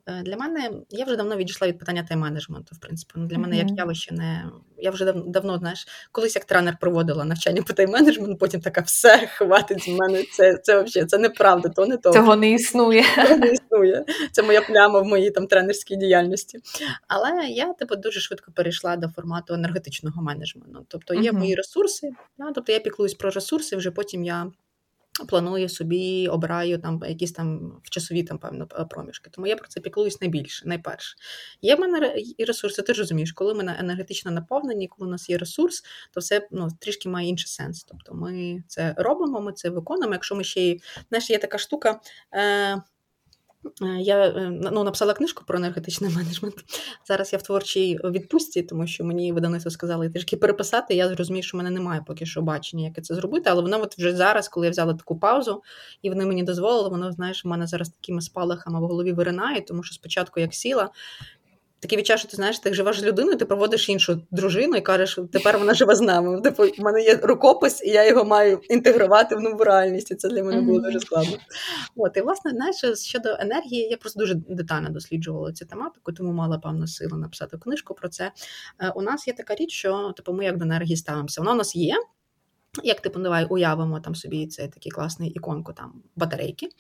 B: е, для мене я вже давно відійшла від питання тайм-менеджменту, в принципі. Ну, для мене mm-hmm. як явище не. Я вже дав, давно, знаєш, колись як тренер проводила навчання по тайм-менеджменту, потім така все, хватить з мене. Це це взагалі це неправда, то не то.
A: Цього не існує.
B: Цього не існує. Це моя пляма в моїй там тренерській діяльності. Але я типу, дуже швидко перейшла до формату енергетичного менеджменту. Тобто є mm-hmm. мої ресурси, да? тобто я піклуюсь про ресурси, вже потім я. Планую собі, обираю там якісь там в часові там певно проміжки. Тому я про це піклуюсь найбільше, найперше. Є в мене і ресурси, ти ж розумієш, коли ми енергетично наповнені, коли у нас є ресурс, то все ну, трішки має інший сенс. Тобто ми це робимо, ми це виконуємо. Якщо ми ще й знаєш, є така штука. Е, я е, ну, написала книжку про енергетичний менеджмент. Зараз я в творчій відпустці, тому що мені видавництво сказали трішки переписати. Я зрозумію, що в мене немає поки що бачення, як це зробити. Але воно от вже зараз, коли я взяла таку паузу, і вони мені дозволили, воно знаєш, в мене зараз такими спалахами в голові виринає, тому що спочатку як сіла, Таке відчуття, що ти знаєш, ти живеш з людиною, ти проводиш іншу дружину і кажеш, тепер вона живе з нами. Типу, в мене є рукопис, і я його маю інтегрувати в нову реальність. І це для мене було дуже складно. От, І, власне, знаєш, щодо енергії, я просто дуже детально досліджувала цю тематику, тому мала певну силу написати книжку про це. Е, у нас є така річ, що типу, ми як до енергії ставимося. Вона у нас є. Як типу, давай уявимо там собі цей такий класний іконку там батарейки. Mm-hmm.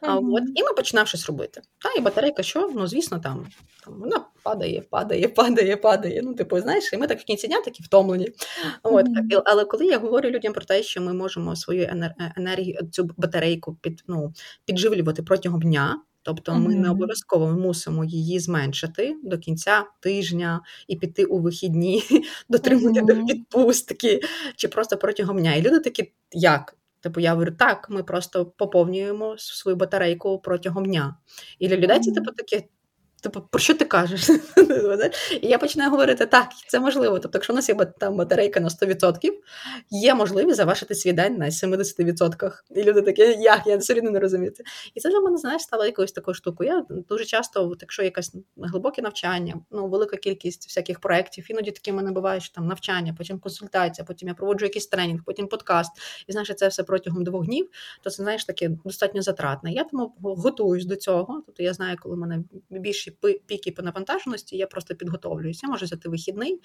B: А, от, І ми починаємо щось робити. Та, І батарейка, що? Ну, звісно, там, там вона падає, падає, падає, падає. Ну, типу, знаєш, і ми так в кінці дня такі втомлені. Mm-hmm. От, Але коли я говорю людям про те, що ми можемо свою е, енергію, цю батарейку під, ну, підживлювати протягом дня. Тобто ми не обов'язково мусимо її зменшити до кінця тижня і піти у вихідні, дотримати до відпустки чи просто протягом дня. І люди такі, як? Типу, я говорю, так, ми просто поповнюємо свою батарейку протягом дня. І для людей це типу таке Типу, про що ти кажеш? І я починаю говорити, так, це можливо. Тобто, якщо у нас є там батарейка на 100%, є можливість завершити свій день на 70%. І люди такі, як, я все рівно не розумію. І це для мене, знаєш, стало якоюсь такою штукою. Я дуже часто, якщо якесь глибоке навчання, ну, велика кількість всяких проєктів, іноді такі мене буває, що там навчання, потім консультація, потім я проводжу якийсь тренінг, потім подкаст. І знаєш, це все протягом двох днів, то це знаєш таке достатньо затратне. Я тому готуюсь до цього. Тобто я знаю, коли мене більше найбільші піки по навантаженості, я просто підготовлююся. Я можу взяти вихідний,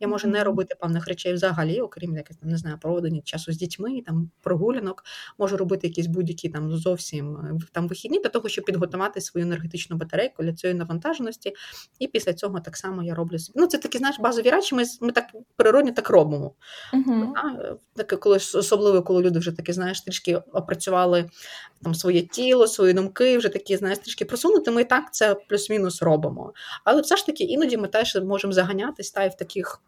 B: я можу не робити певних речей взагалі, окрім якось там, не знаю, проведення часу з дітьми, там прогулянок, можу робити якісь будь-які там зовсім е, там вихідні для того, щоб підготувати свою енергетичну батарейку для цієї навантаженості. І після цього так само я роблю Ну, це такі, знаєш, базові речі. Ми ми так природні так робимо. Uh-huh. А, таке, коли особливо, коли люди вже такі, знаєш, трішки опрацювали там своє тіло, свої думки, вже такі, знаєш, трішки просунути. Ми і так це плюс-мінус робимо. Але все ж таки іноді ми теж можемо заганятись та й в таких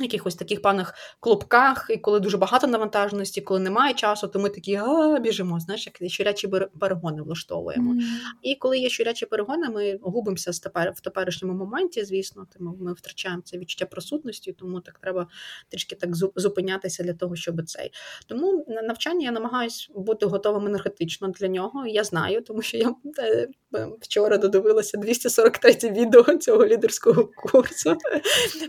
B: якихось таких певних клубках, і коли дуже багато навантаженості, коли немає часу, то ми такі а, біжимо, знаєш, як щурячі перегони влаштовуємо. Mm. І коли є щурячі перегони, ми губимося з тепер, в теперішньому моменті, звісно, тому ми втрачаємо це відчуття присутності, тому так треба трішки так зупинятися для того, щоб цей. Тому на навчання я намагаюся бути готовим енергетично для нього. Я знаю, тому що я е, вчора додивилася 243 відео цього лідерського курсу,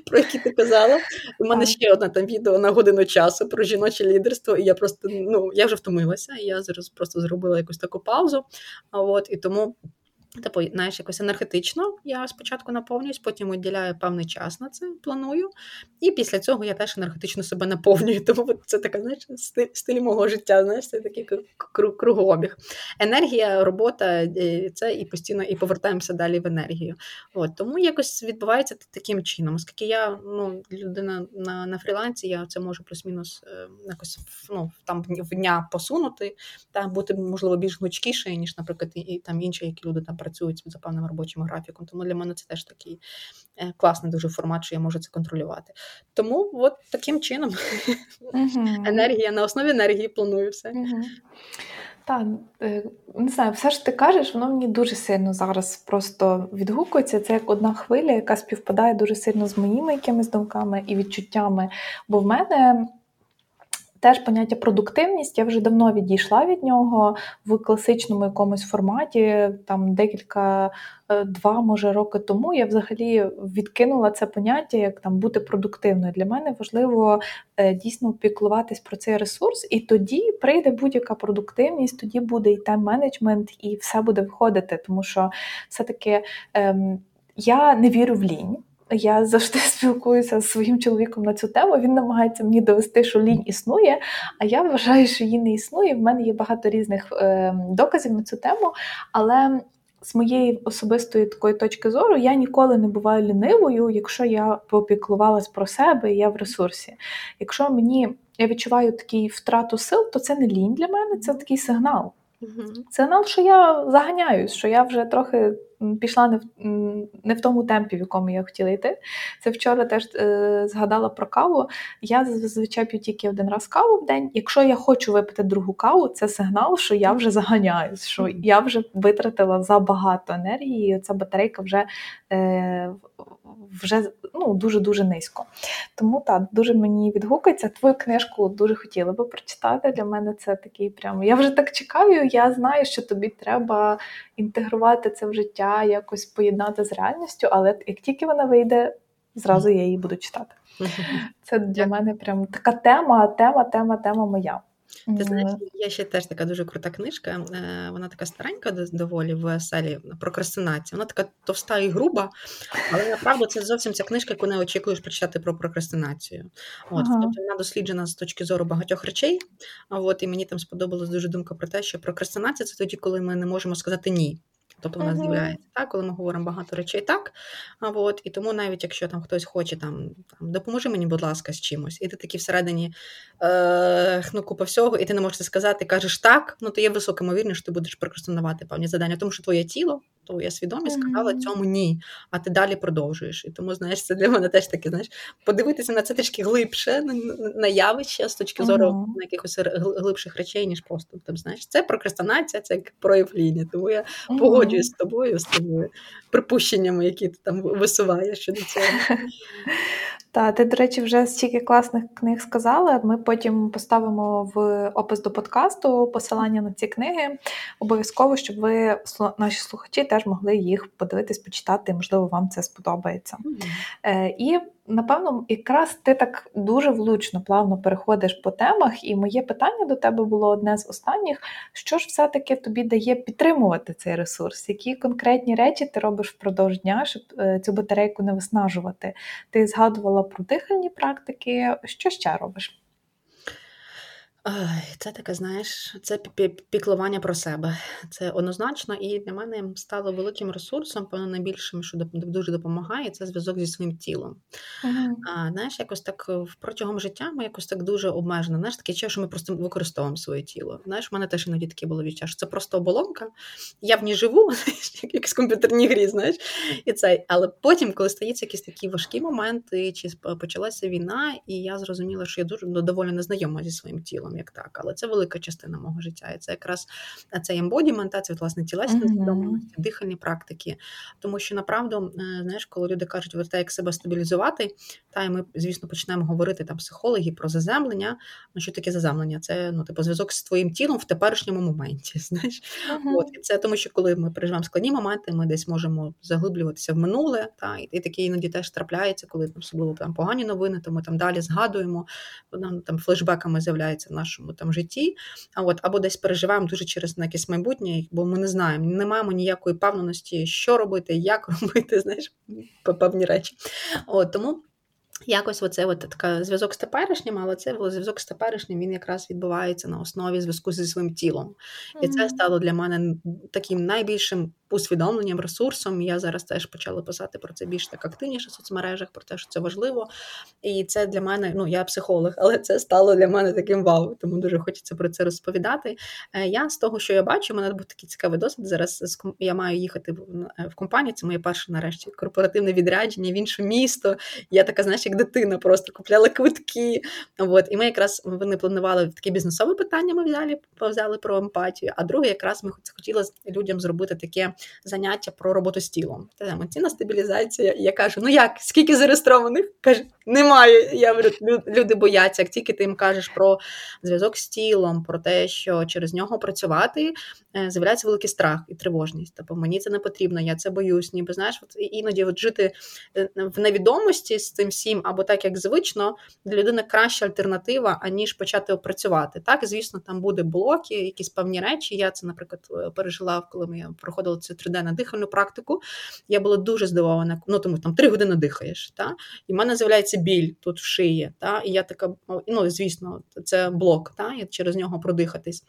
B: про який ти казала. У мене ще одне там відео на годину часу про жіноче лідерство, і я просто ну я вже втомилася. і Я зараз просто зробила якусь таку паузу. А От і тому Типу, знаєш, якось енергетично я спочатку наповнююсь, потім виділяю певний час на це, планую. І після цього я теж енергетично себе наповнюю. Тому це така, знаєш, стиль, стиль мого життя, знаєш, це такий кругообіг. Енергія, робота е, це і постійно і повертаємося далі в енергію. От, Тому якось відбувається таким чином. Оскільки я ну, людина на на фрілансі, я це можу плюс-мінус е, якось ну, там в дня посунути, та бути, можливо, більш гнучкішою, ніж, наприклад, і там інші, які люди там працюють за певним робочим графіком. Тому для мене це теж такий е, класний дуже формат, що я можу це контролювати. Тому от таким чином енергія на основі енергії планую все.
A: Так, е, не знаю, все ж ти кажеш, воно мені дуже сильно зараз просто відгукується. Це як одна хвиля, яка співпадає дуже сильно з моїми якимись думками і відчуттями. Бо в мене Теж поняття продуктивність, я вже давно відійшла від нього в класичному якомусь форматі. Там декілька е, два, може, роки тому я взагалі відкинула це поняття, як там бути продуктивною. Для мене важливо е, дійсно піклуватись про цей ресурс, і тоді прийде будь-яка продуктивність, тоді буде і тайм-менеджмент, і все буде виходити. Тому що все-таки ем, я не вірю в лінь. Я завжди спілкуюся з своїм чоловіком на цю тему. Він намагається мені довести, що лінь існує. А я вважаю, що її не існує. В мене є багато різних е, доказів на цю тему. Але з моєї особистої такої точки зору я ніколи не буваю лінивою, якщо я попіклувалась про себе і я в ресурсі. Якщо мені я відчуваю такий втрату сил, то це не лінь для мене, це такий сигнал. Сигнал, що я заганяюсь, що я вже трохи пішла не в не в тому темпі, в якому я хотіла йти. Це вчора теж е, згадала про каву. Я зазвичай п'ю тільки один раз каву в день. Якщо я хочу випити другу каву, це сигнал, що я вже заганяюсь, що я вже витратила забагато енергії, і ця батарейка вже е, вже ну, дуже-дуже низько. Тому так, дуже мені відгукується. Твою книжку дуже хотіла би прочитати. Для мене це такий прямо. Я вже так чекаю, я знаю, що тобі треба інтегрувати це в життя, якось поєднати з реальністю, але як тільки вона вийде, зразу я її буду читати. Це для мене прям така тема, тема, тема, тема моя.
B: Ти знаєш, є ще теж така дуже крута книжка. Вона така старенька, доволі в селі прокрастинація. Вона така товста і груба, але направду це зовсім ця книжка, яку не очікуєш прочитати про прокрастинацію. От, ага. Тобто вона досліджена з точки зору багатьох речей. От, І мені там сподобалась дуже думка про те, що прокрастинація це тоді, коли ми не можемо сказати ні. Тобто вона з'являється так, коли ми говоримо багато речей так. А от, І тому навіть якщо там хтось хоче там, там допоможи мені, будь ласка, з чимось, і ти такі всередині е, ну, купа всього, і ти не можеш це сказати, кажеш так, ну то є висока ймовірність, що ти будеш прокрастинувати певні завдання, тому що твоє тіло твоя свідомість сказала цьому ні, а ти далі продовжуєш. І тому, знаєш, це для мене теж таке, знаєш, подивитися на це трішки глибше, на, на явище з точки зору uh-huh. на якихось глибших речей, ніж просто там, знаєш, це прокрастинація, це як прояв лінії. Тому я uh-huh. погоджуюсь з тобою, з тобою припущеннями, які ти там висуваєш щодо цього.
A: Та ти, до речі, вже стільки класних книг сказала. Ми потім поставимо в опис до подкасту посилання на ці книги. Обов'язково, щоб ви, наші слухачі, теж могли їх подивитись, почитати. Можливо, вам це сподобається. Mm-hmm. І напевно, якраз ти так дуже влучно, плавно переходиш по темах, і моє питання до тебе було одне з останніх: що ж все-таки тобі дає підтримувати цей ресурс? Які конкретні речі ти робиш впродовж дня, щоб е, цю батарейку не виснажувати? Ти згадувала про дихальні практики. Що ще робиш?
B: Це таке, знаєш, це піклування про себе. Це однозначно, і для мене стало великим ресурсом, певно, найбільшим, що дуже допомагає, це зв'язок зі своїм тілом. Uh-huh. А, Знаєш, якось так е, протягом життя ми якось так дуже обмежено. Знаєш, таке час, що ми просто використовуємо своє тіло. Знаєш, в мене теж іноді таке було відчуття, що це просто оболонка. Я в ній живу, як якісь комп'ютерні грі, знаєш, і це. Але потім, коли стаються якісь такі важкі моменти, чи почалася війна, і я зрозуміла, що я дуже ну, доволі незнайома зі своїм тілом як так, але це велика частина мого життя. І це якраз це ембодімент, це власне тілесні свідомості, mm-hmm. дихальні практики. Тому що направду, е, знаєш, коли люди кажуть, ви як себе стабілізувати, та і ми, звісно, почнемо говорити там психологи про заземлення. Ну, що таке заземлення? Це ну, типу, зв'язок з твоїм тілом в теперішньому моменті. Знаєш, mm-hmm. от і це тому, що коли ми переживаємо складні моменти, ми десь можемо заглиблюватися в минуле, та і, і таке іноді теж трапляється, коли особливо там погані новини, то ми там далі згадуємо, там флешбеками з'являється нашому там житті, а от або десь переживаємо дуже через на якесь майбутнє, бо ми не знаємо, не маємо ніякої певності, що робити, як робити, знаєш, певні речі. От тому. Якось оце от така зв'язок з теперішнім, але це зв'язок з теперішнім він якраз відбувається на основі зв'язку зі своїм тілом. І це стало для мене таким найбільшим усвідомленням, ресурсом. Я зараз теж почала писати про це більш так активніше в соцмережах, про те, що це важливо. І це для мене, ну я психолог, але це стало для мене таким вау, тому дуже хочеться про це розповідати. Е, я з того, що я бачу, у мене був такий цікавий досвід. Зараз я маю їхати в компанію. Це моє перше нарешті корпоративне відрядження в інше місто. Я така, знаєш, як дитина, просто купляла квитки. От. І ми якраз вони планували таке бізнесове питання. Ми взяли, взяли про емпатію. А друге, якраз ми хотіли людям зробити таке заняття про роботу з тілом. Це емоційна стабілізація. Я кажу: ну як, скільки зареєстрованих? Каже, немає. Я говорю, люди бояться, як тільки ти їм кажеш про зв'язок з тілом, про те, що через нього працювати, е, з'являється великий страх і тривожність. Тобто мені це не потрібно, я це боюсь. Ніби знаєш, от іноді от жити е, в невідомості з цим всім, або так як звично, для людини краща альтернатива, аніж почати опрацювати. Так, звісно, там буде блоки, якісь певні речі. Я це, наприклад, е, пережила, коли ми проходили цю триденну дихальну практику. Я була дуже здивована. Ну тому там три години дихаєш. Та? І в мене з'являється біль тут в шиї. Та? І я така, ну звісно, це блок, та? і через нього продихатись.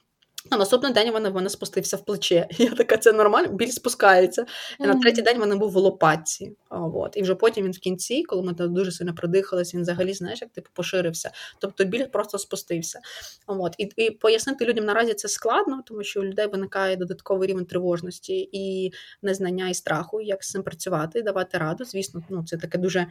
B: На наступний день вона в мене спустився в плече. Я така, це нормально, біль спускається. І на третій день в мене був в лопатці. От. І вже потім він в кінці, коли ми дуже сильно продихались, він взагалі, знаєш, як типу поширився. Тобто біль просто спустився. От. І і пояснити людям наразі це складно, тому що у людей виникає додатковий рівень тривожності і незнання і страху, як з цим працювати, давати раду. Звісно, ну це таке дуже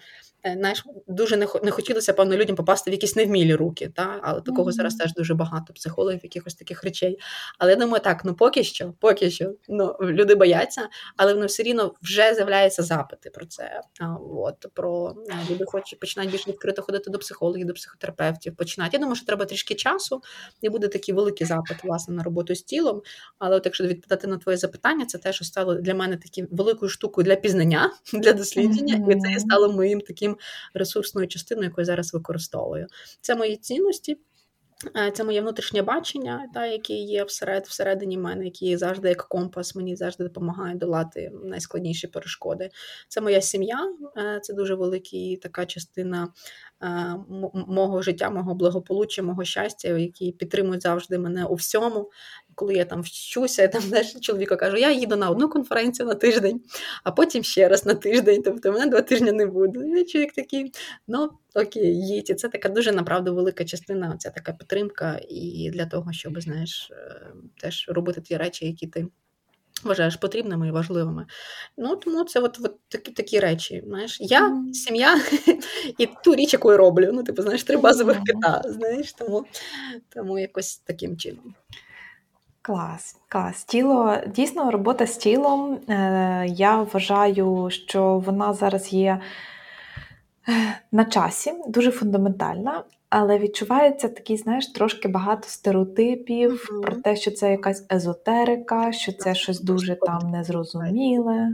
B: е, знаєш, дуже не не хотілося, певно, людям попасти в якісь невмілі руки. Та? Але такого mm-hmm. зараз теж дуже багато психологів, якихось таких речей. Але я думаю, так, ну поки що, поки що ну, люди бояться, але воно все рівно вже з'являються запити про це. А, от, про Люди хочуть починають більш відкрито ходити до психологів, до психотерапевтів. Починають. Я думаю, що треба трішки часу, і буде такий великий запит власне на роботу з тілом. Але от якщо відповідати на твоє запитання, це те, що стало для мене таким великою штукою для пізнання, для дослідження, mm-hmm. і це стало моїм таким ресурсною частиною, яку я зараз використовую. Це мої цінності. Е, це моє внутрішнє бачення, та, яке є всеред, всередині мене, які завжди як компас, мені завжди допомагає долати найскладніші перешкоди. Це моя сім'я, е, це дуже велика така частина Е, мого життя, мого благополуччя, мого щастя, які підтримують завжди мене у всьому. Коли я там вчуся, я там знаєш, чоловіка кажу, я їду на одну конференцію на тиждень, а потім ще раз на тиждень. Тобто мене два тижні не буде. І чоловік такий, ну окей, їдь. І це така дуже направду велика частина, ця така підтримка, і для того, щоб знаєш, е, теж робити ті речі, які ти вважаєш потрібними і важливими. Ну, Тому це от, от такі такі речі. Знаєш, Я, mm. сім'я і ту річ, яку я роблю. Ну, типу, знаєш, три базових кита. Знаєш, тому, тому якось таким чином.
A: Клас, клас. Тіло, дійсно, робота з тілом. Е, Я вважаю, що вона зараз є е, на часі, дуже фундаментальна. Але відчувається такий, знаєш, трошки багато стереотипів mm-hmm. про те, що це якась езотерика, що це щось дуже там незрозуміле.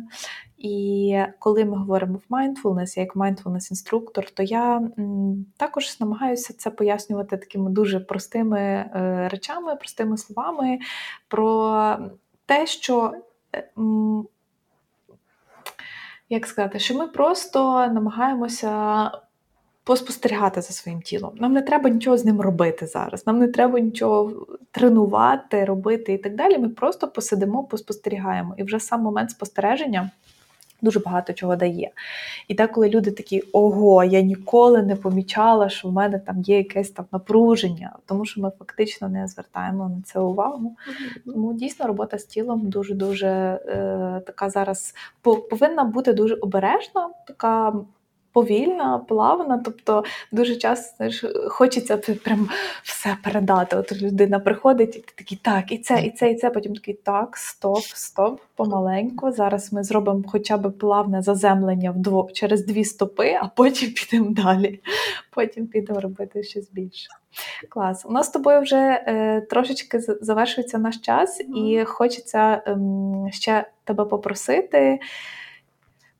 A: І коли ми говоримо в mindfulness, як mindfulness інструктор, то я також намагаюся це пояснювати такими дуже простими е, речами, простими словами про те, що. Е, як сказати, що ми просто намагаємося поспостерігати за своїм тілом. Нам не треба нічого з ним робити зараз. Нам не треба нічого тренувати, робити і так далі. Ми просто посидимо, поспостерігаємо. І вже сам момент спостереження. Дуже багато чого дає. І так, коли люди такі, ого, я ніколи не помічала, що в мене там є якесь там напруження, тому що ми фактично не звертаємо на це увагу. Тому дійсно робота з тілом дуже-дуже е, така зараз повинна бути дуже обережна, така повільна, плавна. Тобто дуже часто знаєш, хочеться прям все передати. От людина приходить і ти такий, так, і це, і це, і це. Потім такий так, стоп, стоп, помаленьку. Зараз ми зробимо хоча б плавне заземлення вдво через дві стопи, а потім підемо далі. Потім підемо робити щось більше. Клас. У нас з тобою вже е, трошечки завершується наш час, і хочеться е, ще тебе попросити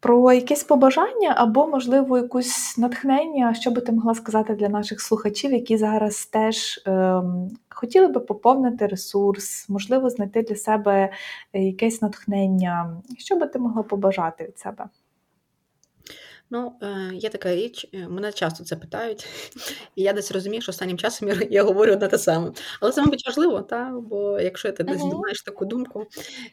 A: про якесь побажання або, можливо, якусь натхнення, що би ти могла сказати для наших слухачів, які зараз теж ем, хотіли би поповнити ресурс, можливо, знайти для себе е, якесь натхнення. Що би ти могла побажати від себе?
B: Ну, е, є така річ, е, мене часто це питають, і я десь розумію, що останнім часом я, я говорю одне те саме. Але це, мабуть, важливо, та? бо якщо ти десь думаєш таку думку,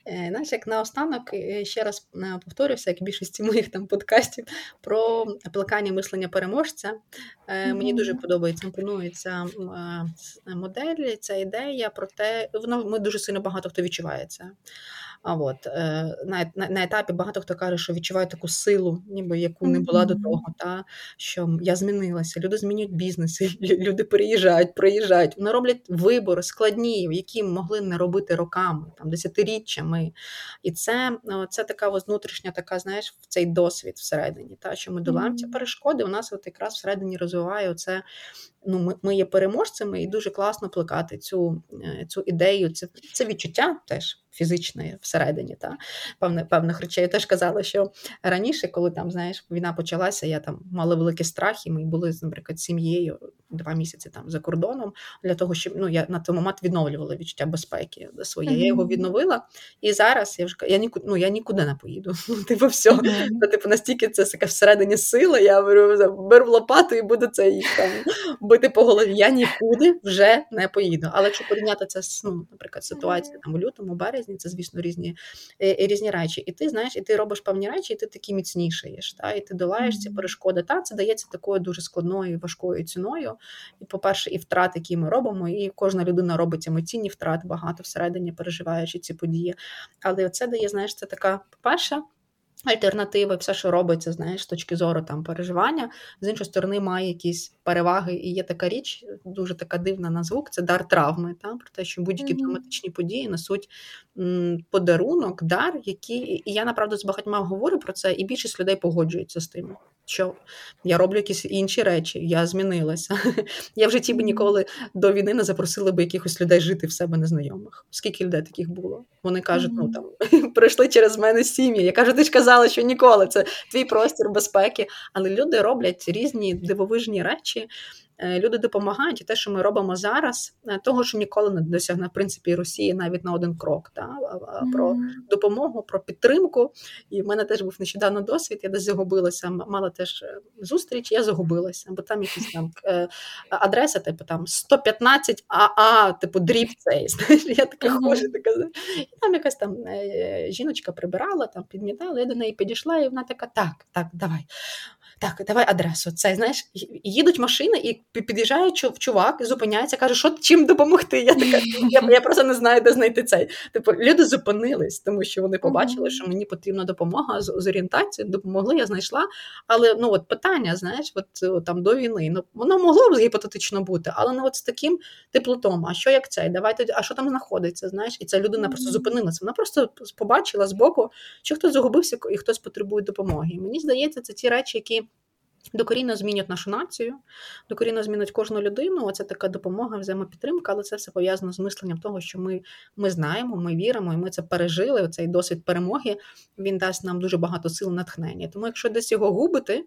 B: е, знаєш, як наостанок ще раз повторюся, як і більшості моїх там подкастів, про плекання мислення переможця. Мені дуже подобається, імпонує ця м, с- модель, ця ідея про те, воно ми дуже сильно багато хто відчуває це. А от е, на, на, на етапі багато хто каже, що відчуває таку силу, ніби яку не була до того, та що я змінилася. Люди змінюють бізнеси, люди переїжджають, проїжджають. Вони роблять вибори складні, які могли не робити роками, там десятиріччями. І це, це така ось внутрішня, така, знаєш, в цей досвід всередині. Та що ми долаємо ці перешкоди. У нас от якраз всередині розвиває оце. Ну, ми, ми є переможцями, і дуже класно плекати цю, е, цю ідею. Це, це відчуття теж фізичне всередині. Та? Певне, певних речей. Я теж казала, що раніше, коли там, знаєш, війна почалася, я там мала великий страх, і ми були, наприклад, сім'єю два місяці там за кордоном для того, щоб ну я на той момент відновлювала відчуття безпеки своє. Я його відновила, і зараз я вже я нікуди, ну, я нікуди не поїду. Ну, типу, все. Ну, типу, настільки це така всередині сила, я беру, беру лопату і буду це їх там бити по голові. Я нікуди вже не поїду. Але якщо порівняти це з, ну, наприклад, ситуацією там у лютому, березні, це, звісно, різні, е, різні речі. І ти знаєш, і ти робиш певні речі, і ти такий міцнішаєш, та, і ти долаєш ці перешкоди. Та, це дається такою дуже складною, важкою ціною. І, по-перше, і втрат, які ми робимо, і кожна людина робить емоційні втрати багато всередині, переживаючи ці події. Але це дає, знаєш, це така, по-перше, альтернатива, все, що робиться, знаєш, з точки зору там переживання, з іншої сторони, має якісь переваги. І є така річ, дуже така дивна на звук, це дар травми. Та? Про те, що будь-які травматичні події несуть м, подарунок, дар, який. І я направду з багатьма говорю про це, і більшість людей погоджується з тим. Що я роблю якісь інші речі, я змінилася. Я в житті би ніколи до війни не запросила би якихось людей жити в себе незнайомих. Скільки людей таких було? Вони кажуть, ну там пройшли через мене сім'ї. Я кажу, ти ж казала, що ніколи це твій простір безпеки. Але люди роблять різні дивовижні речі. Е, Люди допомагають, і те, що ми робимо зараз, е, того, що ніколи не досягне в принципі Росії навіть на один крок. Та? Про допомогу, про підтримку. І в мене теж був нещодавно досвід. Я десь загубилася, мала теж е, зустріч, я загубилася, бо там якісь там адреса, типу там 115 АА, типу дріб цей. Знаєш, я така хожу, така і там якась там жіночка прибирала, там підмітала. Я до неї підійшла, і вона така: так, так, давай. Так, давай адресу. Це знаєш, їдуть машини, і під'їжджає чу- чувак, зупиняється, каже, що чим допомогти. Я така, я, я просто не знаю, де знайти цей. Типу, люди зупинились, тому що вони побачили, що мені потрібна допомога з, з орієнтацією, допомогли, я знайшла. Але ну от питання, знаєш, от, от там до війни, ну воно могло б гіпотетично бути, але не от з таким теплотом. А що як цей? Давайте, а що там знаходиться? Знаєш, і ця людина просто зупинилася. Вона просто побачила збоку, що хтось загубився і хтось потребує допомоги. І мені здається, це ті речі, які. Докорінно змінять нашу націю, докорінно змінять кожну людину. Оце така допомога, взаємопідтримка, але це все пов'язано з мисленням того, що ми, ми знаємо, ми віримо, і ми це пережили. Цей досвід перемоги він дасть нам дуже багато сил натхнення. Тому, якщо десь його губите,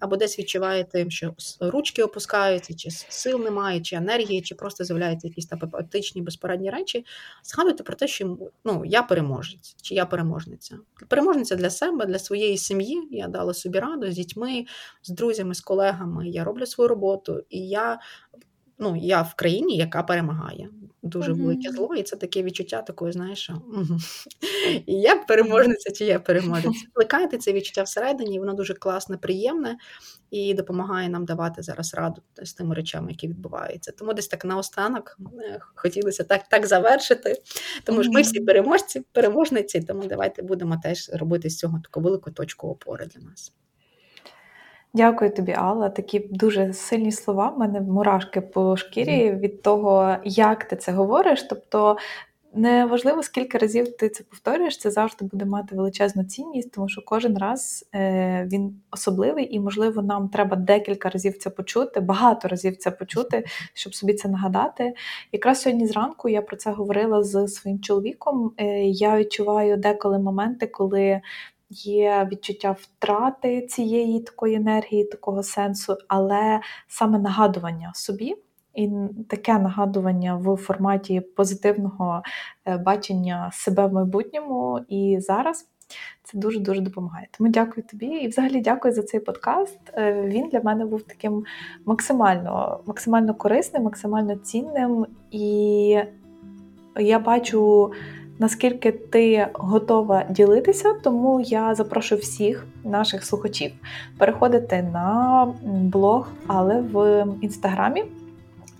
B: або десь відчуваєте, що ручки опускаються, чи сил немає, чи енергії, чи просто з'являються якісь там апатичні, безпорадні речі, згадуйте про те, що ну, я переможець, чи я переможниця. Переможниця для себе, для своєї сім'ї. Я дала собі раду з дітьми, з друзями, з колегами. Я роблю свою роботу, і я. Ну, я в країні, яка перемагає. Дуже велике зло, і це таке відчуття такої, знаєш, що і я переможниця, чи я переможець. Плекайте це відчуття всередині, воно дуже класне, приємне і допомагає нам давати зараз раду з тими речами, які відбуваються. Тому десь так наостанок е, хотілося так, так завершити. Тому ж ми всі переможці, переможниці, тому давайте будемо теж робити з цього таку велику точку опори для нас.
A: Дякую тобі, Алла. Такі дуже сильні слова. В мене мурашки по шкірі від того, як ти це говориш. Тобто, не важливо, скільки разів ти це повторюєш, це завжди буде мати величезну цінність, тому що кожен раз е, він особливий, і, можливо, нам треба декілька разів це почути, багато разів це почути, щоб собі це нагадати. Якраз сьогодні зранку я про це говорила з своїм чоловіком. Е, я відчуваю деколи моменти, коли є відчуття втрати цієї такої енергії, такого сенсу, але саме нагадування собі. І таке нагадування в форматі позитивного е, бачення себе в майбутньому і зараз Це дуже дуже допомагає. Тому дякую тобі і взагалі дякую за цей подкаст. Е, він для мене був таким максимально, максимально корисним, максимально цінним. І я бачу. Наскільки ти готова ділитися, тому я запрошую всіх наших слухачів переходити на блог, але в інстаграмі.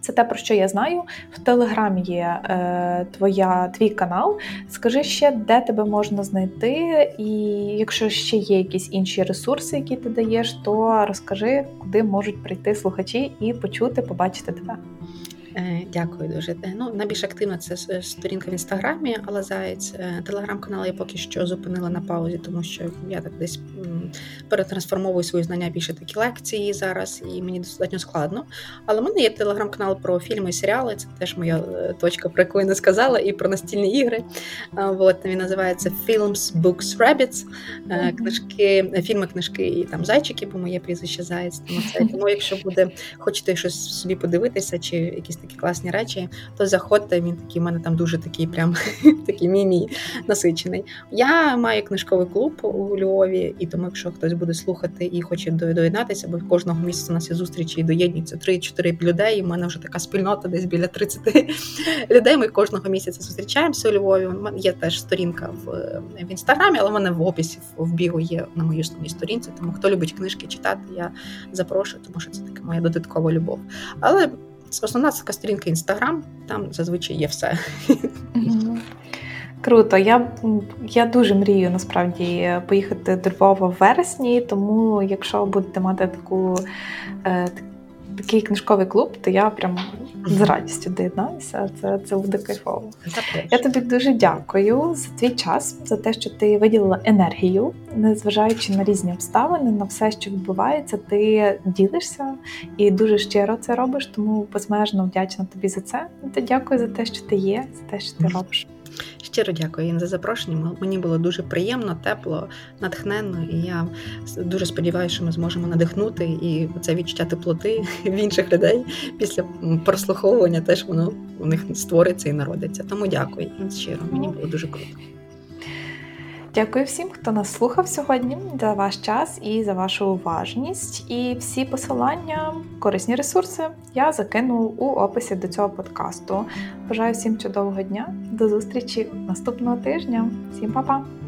A: Це те, про що я знаю. В Телеграмі є е, твоя, твій канал. Скажи ще, де тебе можна знайти, і якщо ще є якісь інші ресурси, які ти даєш, то розкажи, куди можуть прийти слухачі і почути, побачити тебе.
B: Е, дякую дуже. Е, ну найбільш активно це сторінка в інстаграмі, але заяць е, телеграм-канал я поки що зупинила на паузі, тому що я так десь перетрансформовую свої знання більше такі лекції зараз, і мені достатньо складно. Але в мене є телеграм-канал про фільми і серіали. Це теж моя точка, про яку я не сказала, і про настільні ігри. От він називається Films, Books, Rabbits. Книжки, фільми, книжки і там зайчики, бо моє прізвище Заєць. Тому це тому, якщо буде хочете щось собі подивитися, чи якісь такі класні речі, то заходьте. Він такий, в мене там дуже такий, прям такий мімі насичений. Я маю книжковий клуб у Львові, і тому, якщо хтось буде слухати і хоче доєднатися, бо кожного місяця у нас є зустрічі і доєднуються 3-4 людей. В мене вже така спільнота, десь біля 30 людей. Ми кожного місяця зустрічаємося у Львові. У є теж сторінка в в інстаграмі, але в мене в описі в біо є на моїй основній сторінці. Тому хто любить книжки читати, я запрошую, тому що це така моя додаткова любов. Але Основна це сторінка Інстаграм, там зазвичай є все.
A: Круто, я я дуже мрію насправді поїхати до Львова в вересні, тому якщо будете мати таку е, такий книжковий клуб, то я прям з радістю доєднаюся. Це це буде кайфово. Я тобі дуже дякую за твій час, за те, що ти виділила енергію, незважаючи на різні обставини, на все, що відбувається, ти ділишся і дуже щиро це робиш. Тому безмежно вдячна тобі за це. Дякую за те, що ти є, за те, що ти робиш.
B: Щиро дякую Ін, за запрошення. Мені було дуже приємно, тепло, натхненно, і я дуже сподіваюся, що ми зможемо надихнути і це відчуття теплоти в інших людей після прослуховування теж воно у них створиться і народиться. Тому дякую щиро. Мені було дуже круто.
A: Дякую всім, хто нас слухав сьогодні, за ваш час і за вашу уважність. І всі посилання, корисні ресурси я закину у описі до цього подкасту. Бажаю всім чудового дня, до зустрічі наступного тижня. Всім па-па!